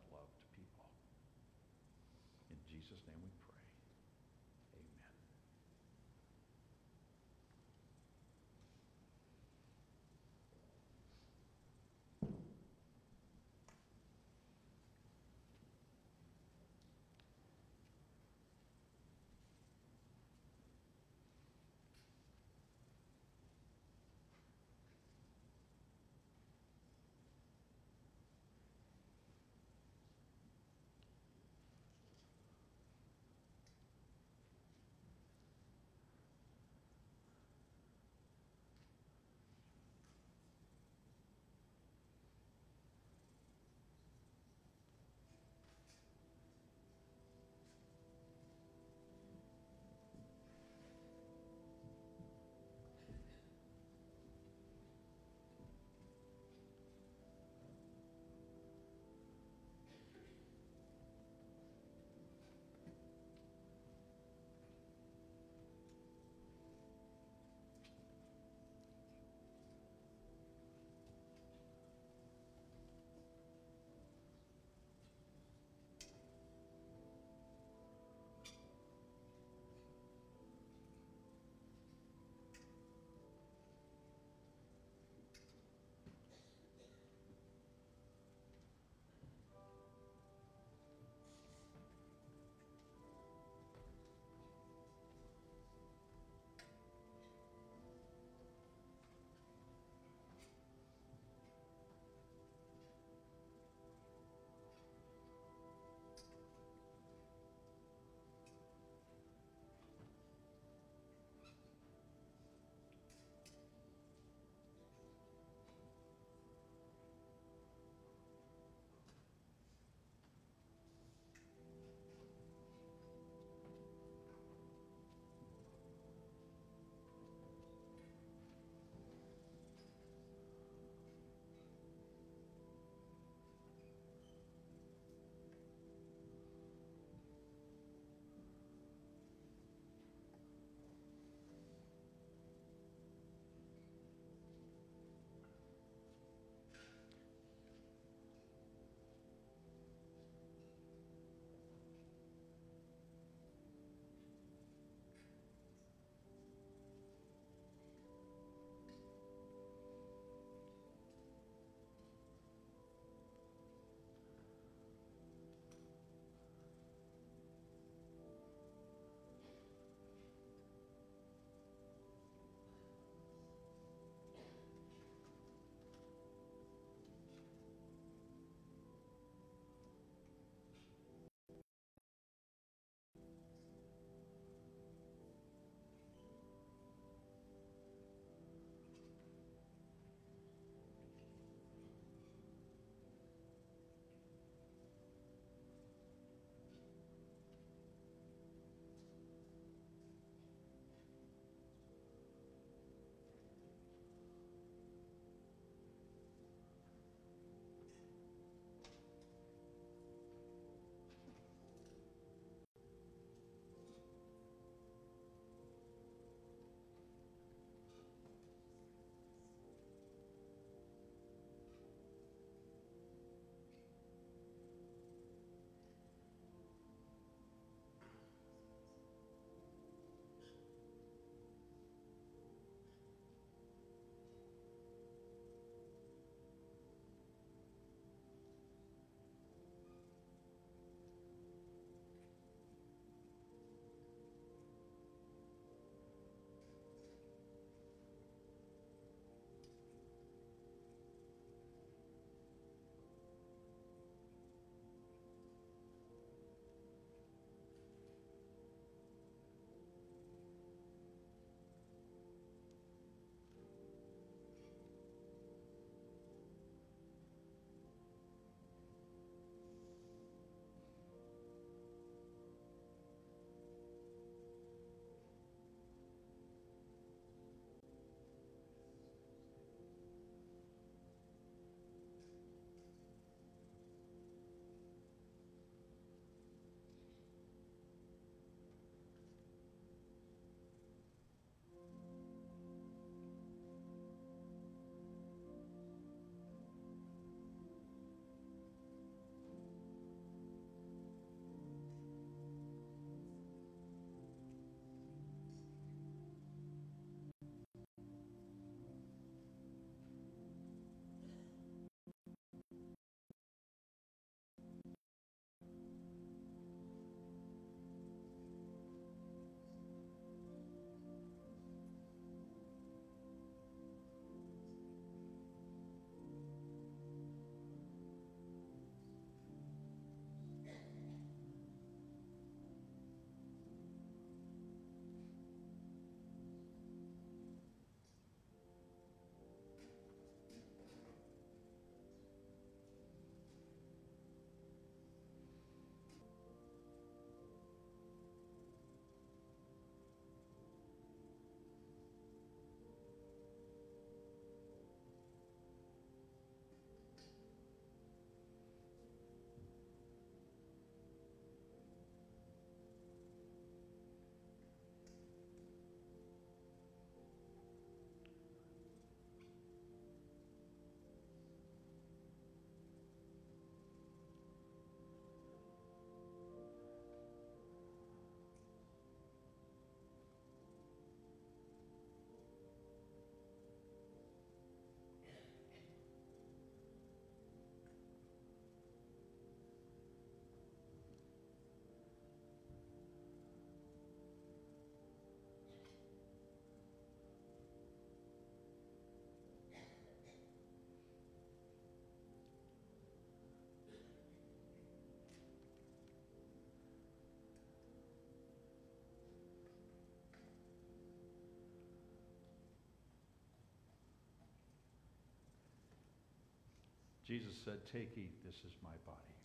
Jesus said, Take, eat, this is my body.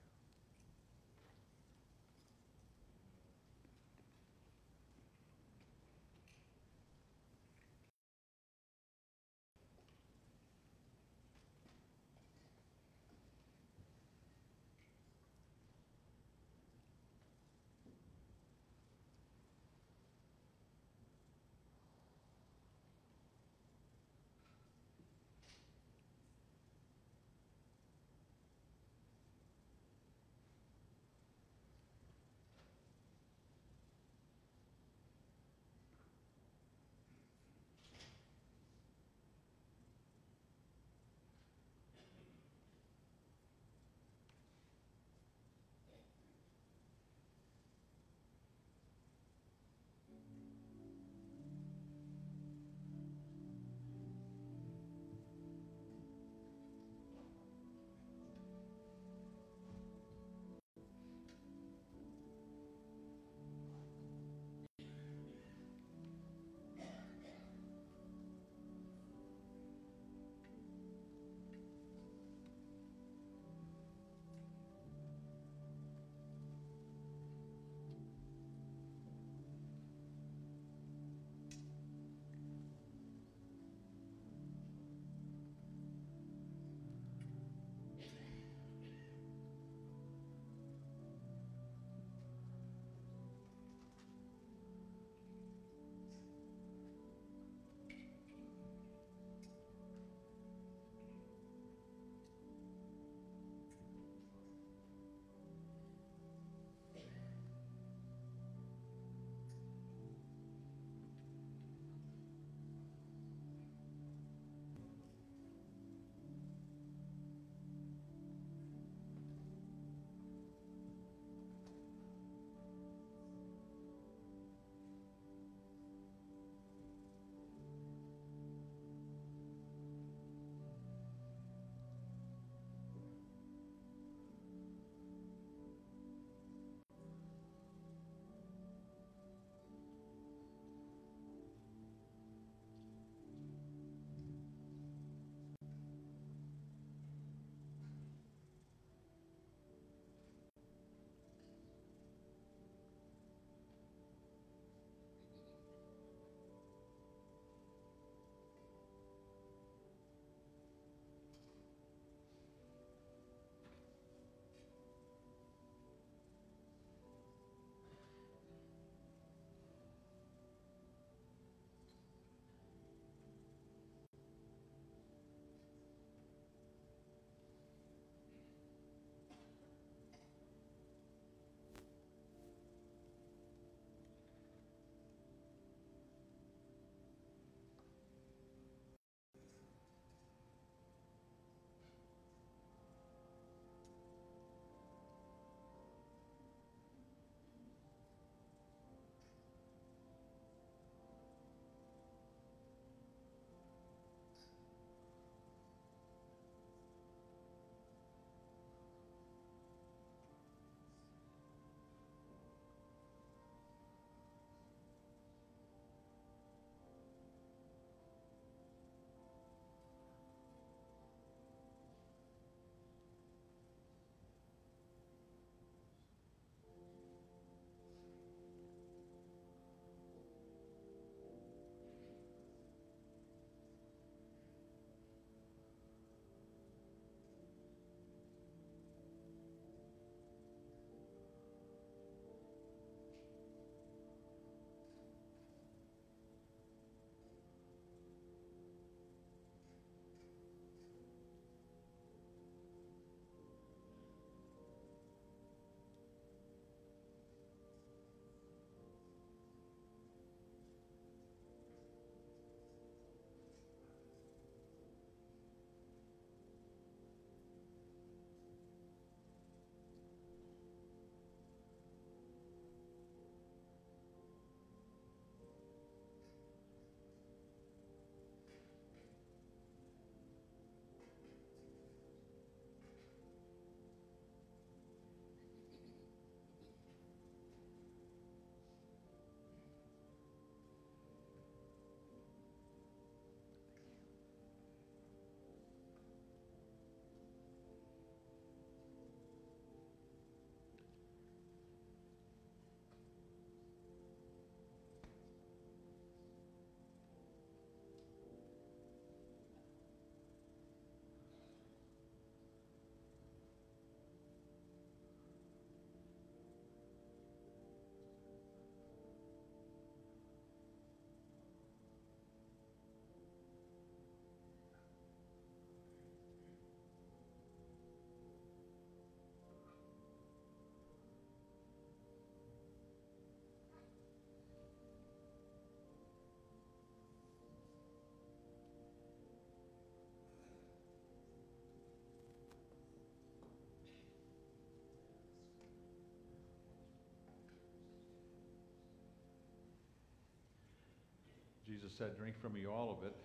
Jesus said, Drink from me all of it,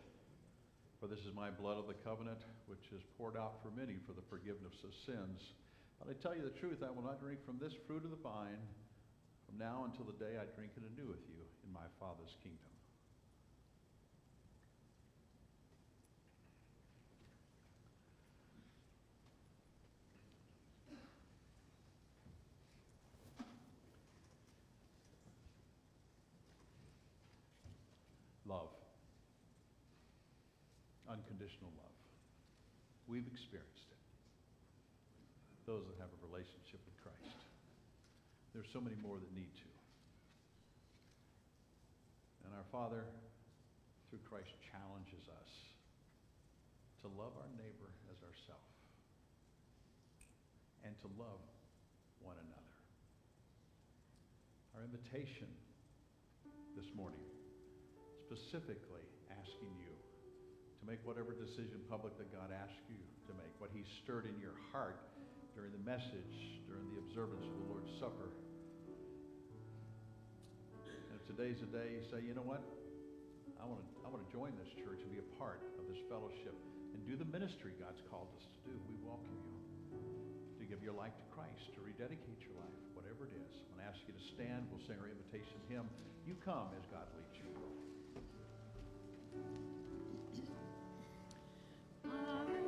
for this is my blood of the covenant, which is poured out for many for the forgiveness of sins. But I tell you the truth, I will not drink from this fruit of the vine from now until the day I drink it anew with you in my Father's kingdom. Love. Unconditional love. We've experienced it. Those that have a relationship with Christ. There's so many more that need to. And our Father, through Christ, challenges us to love our neighbor as ourselves and to love one another. Our invitation this morning, specifically asking you make whatever decision public that God asks you to make, what He stirred in your heart during the message, during the observance of the Lord's Supper. And if today's the day you say, you know what? I want to I want to join this church and be a part of this fellowship and do the ministry God's called us to do. We welcome you to give your life to Christ, to rededicate your life, whatever it is. I'm going to ask you to stand. We'll sing our invitation hymn. You come as God leads you. Would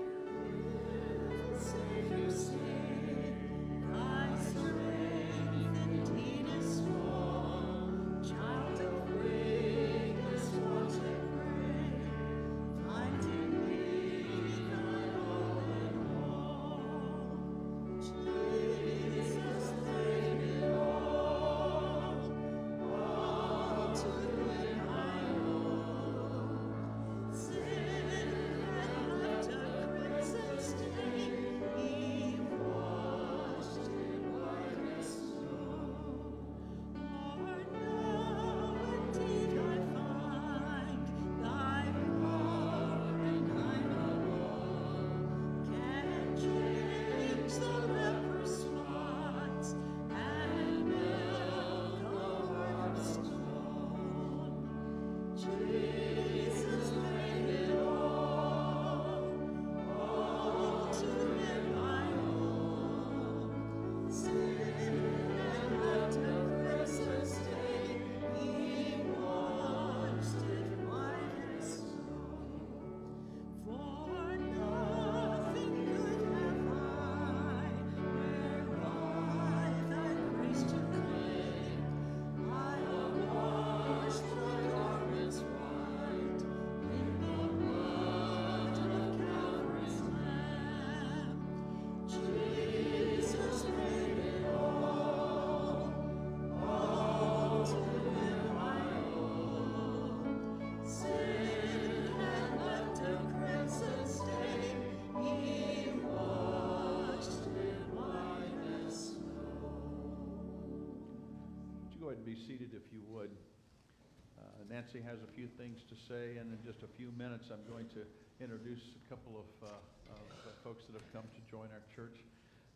Nancy has a few things to say, and in just a few minutes, I'm going to introduce a couple of, uh, of uh, folks that have come to join our church.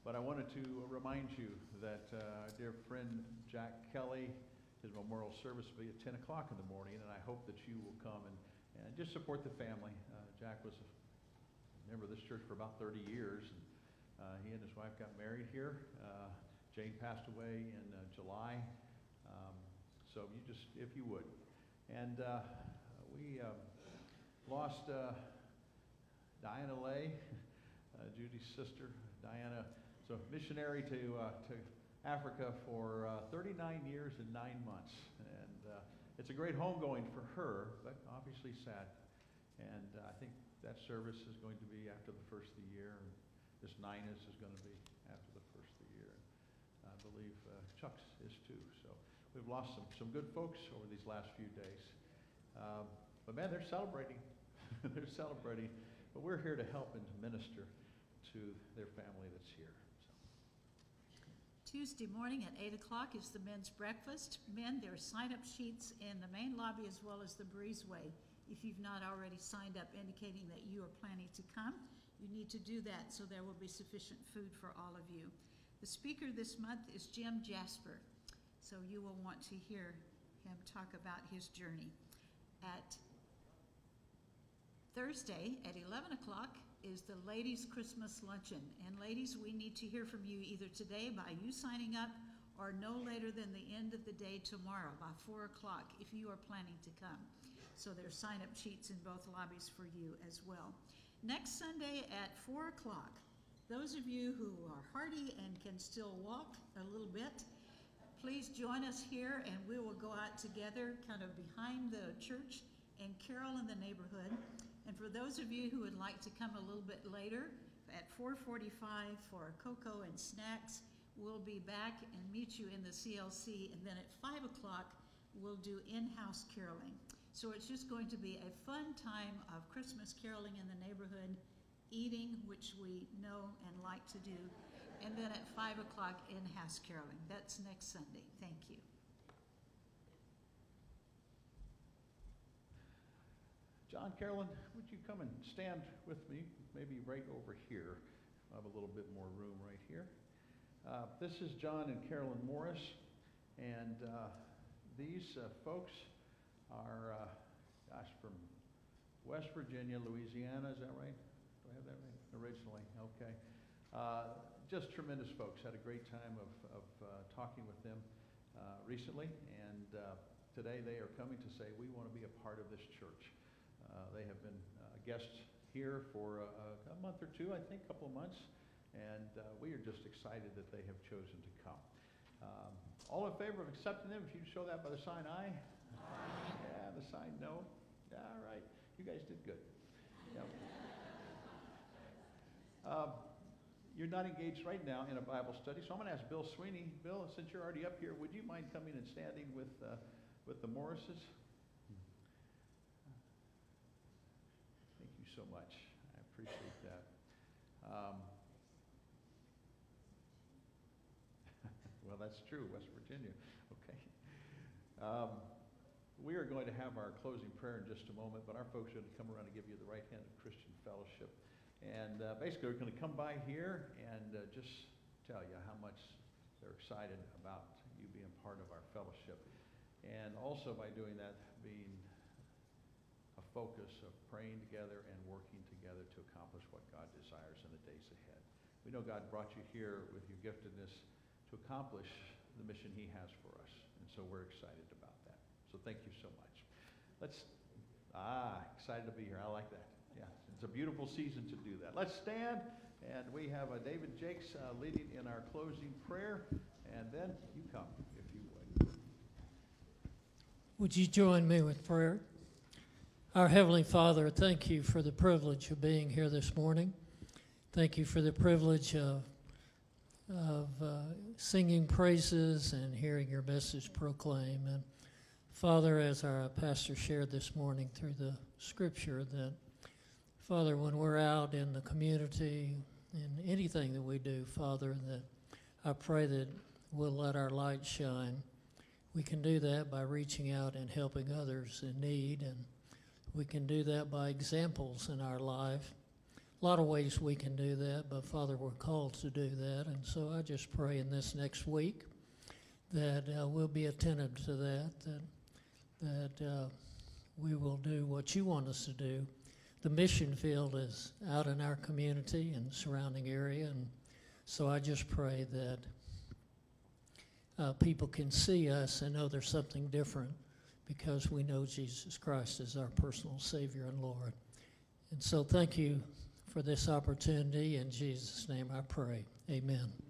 But I wanted to remind you that uh, our dear friend Jack Kelly, his memorial service will be at 10 o'clock in the morning, and I hope that you will come and, and just support the family. Uh, Jack was a member of this church for about 30 years. And, uh, he and his wife got married here. Uh, Jane passed away in uh, July. Um, so you just, if you would. And uh, we uh, lost uh, Diana Lay, [LAUGHS] uh, Judy's sister. Diana, so missionary to, uh, to Africa for uh, 39 years and nine months. And it's a great homegoing for her, but obviously sad. And I think that service is going to be after the first of the year. This Ninus is going to be after the first of the year. I believe uh, Chuck's is too. So we've lost some, some good folks over these last few days. Um, but man, they're celebrating. [LAUGHS] they're celebrating. But we're here to help and to minister to their family that's here. Tuesday morning at 8 o'clock is the men's breakfast. Men, there are sign-up sheets in the main lobby as well as the breezeway. If you've not already signed up indicating that you are planning to come, you need to do that so there will be sufficient food for all of you. The speaker this month is Jim Jasper, so you will want to hear him talk about his journey. At Thursday at 11 o'clock is the Ladies' Christmas Luncheon. And ladies, we need to hear from you either today by you signing up or no later than the end of the day tomorrow by 4 o'clock if you are planning to come. So there's sign-up sheets in both lobbies for you as well. Next Sunday at 4 o'clock, those of you who are hardy and can still walk a little bit, please join us here and we will go out together kind of behind the church and carol in the neighborhood. And for those of you who would like to come a little bit later, at 4:45 for cocoa and snacks, we'll be back and meet you in the CLC. And then at 5 o'clock, we'll do in-house caroling. So it's just going to be a fun time of Christmas caroling in the neighborhood, eating, which we know and like to do. And then at 5 o'clock, in-house caroling. That's next Sunday. Thank you. John, Carolyn, would you come and stand with me, maybe right over here? I have a little bit more room right here. Uh, this is John and Carolyn Morris, and uh, these uh, folks are, uh, gosh, from West Virginia, Louisiana, is that right? Do I have that right? Originally, okay. Just tremendous folks. Had a great time of, of uh, talking with them uh, recently, and uh, today they are coming to say, we want to be a part of this church. Uh, they have been uh, guests here for a, a month or two, I think, a couple of months, and uh, we are just excited that they have chosen to come. Um, all in favor of accepting them, if you show that by the sign aye. Aye. Yeah, the sign no. Yeah, all right. You guys did good. Yep. [LAUGHS] Um, you're not engaged right now in a Bible study, so I'm going to ask Bill Sweeney. Bill, since you're already up here, would you mind coming and standing with, uh, with the Morrises? Thank you so much. I appreciate that. Um, [LAUGHS] well, that's true, West Virginia. Okay. Um, we are going to have our closing prayer in just a moment, but our folks are going to come around and give you the right hand of Christian fellowship. And uh, basically, we're going to come by here and uh, just tell you how much they're excited about you being part of our fellowship. And also by doing that, being a focus of praying together and working together to accomplish what God desires in the days ahead. We know God brought you here with your giftedness to accomplish the mission He has for us. And so we're excited about that. So thank you so much. Let's, ah, excited to be here. I like that. Yeah, it's a beautiful season to do that. Let's stand, and we have uh, David Jakes uh, leading in our closing prayer, and then you come, if you would. Would you join me with prayer? Our Heavenly Father, thank you for the privilege of being here this morning. Thank you for the privilege of, of uh, singing praises and hearing your message proclaimed. And Father, as our pastor shared this morning through the scripture, that Father, when we're out in the community, in anything that we do, Father, that I pray that we'll let our light shine. We can do that by reaching out and helping others in need, and we can do that by examples in our life. A lot of ways we can do that, but Father, we're called to do that, and so I just pray in this next week that uh, we'll be attentive to that, that that uh, we will do what you want us to do. The mission field is out in our community and surrounding area, and so I just pray that uh, people can see us and know there's something different because we know Jesus Christ is our personal Savior and Lord. And so thank you for this opportunity. In Jesus' name I pray. Amen.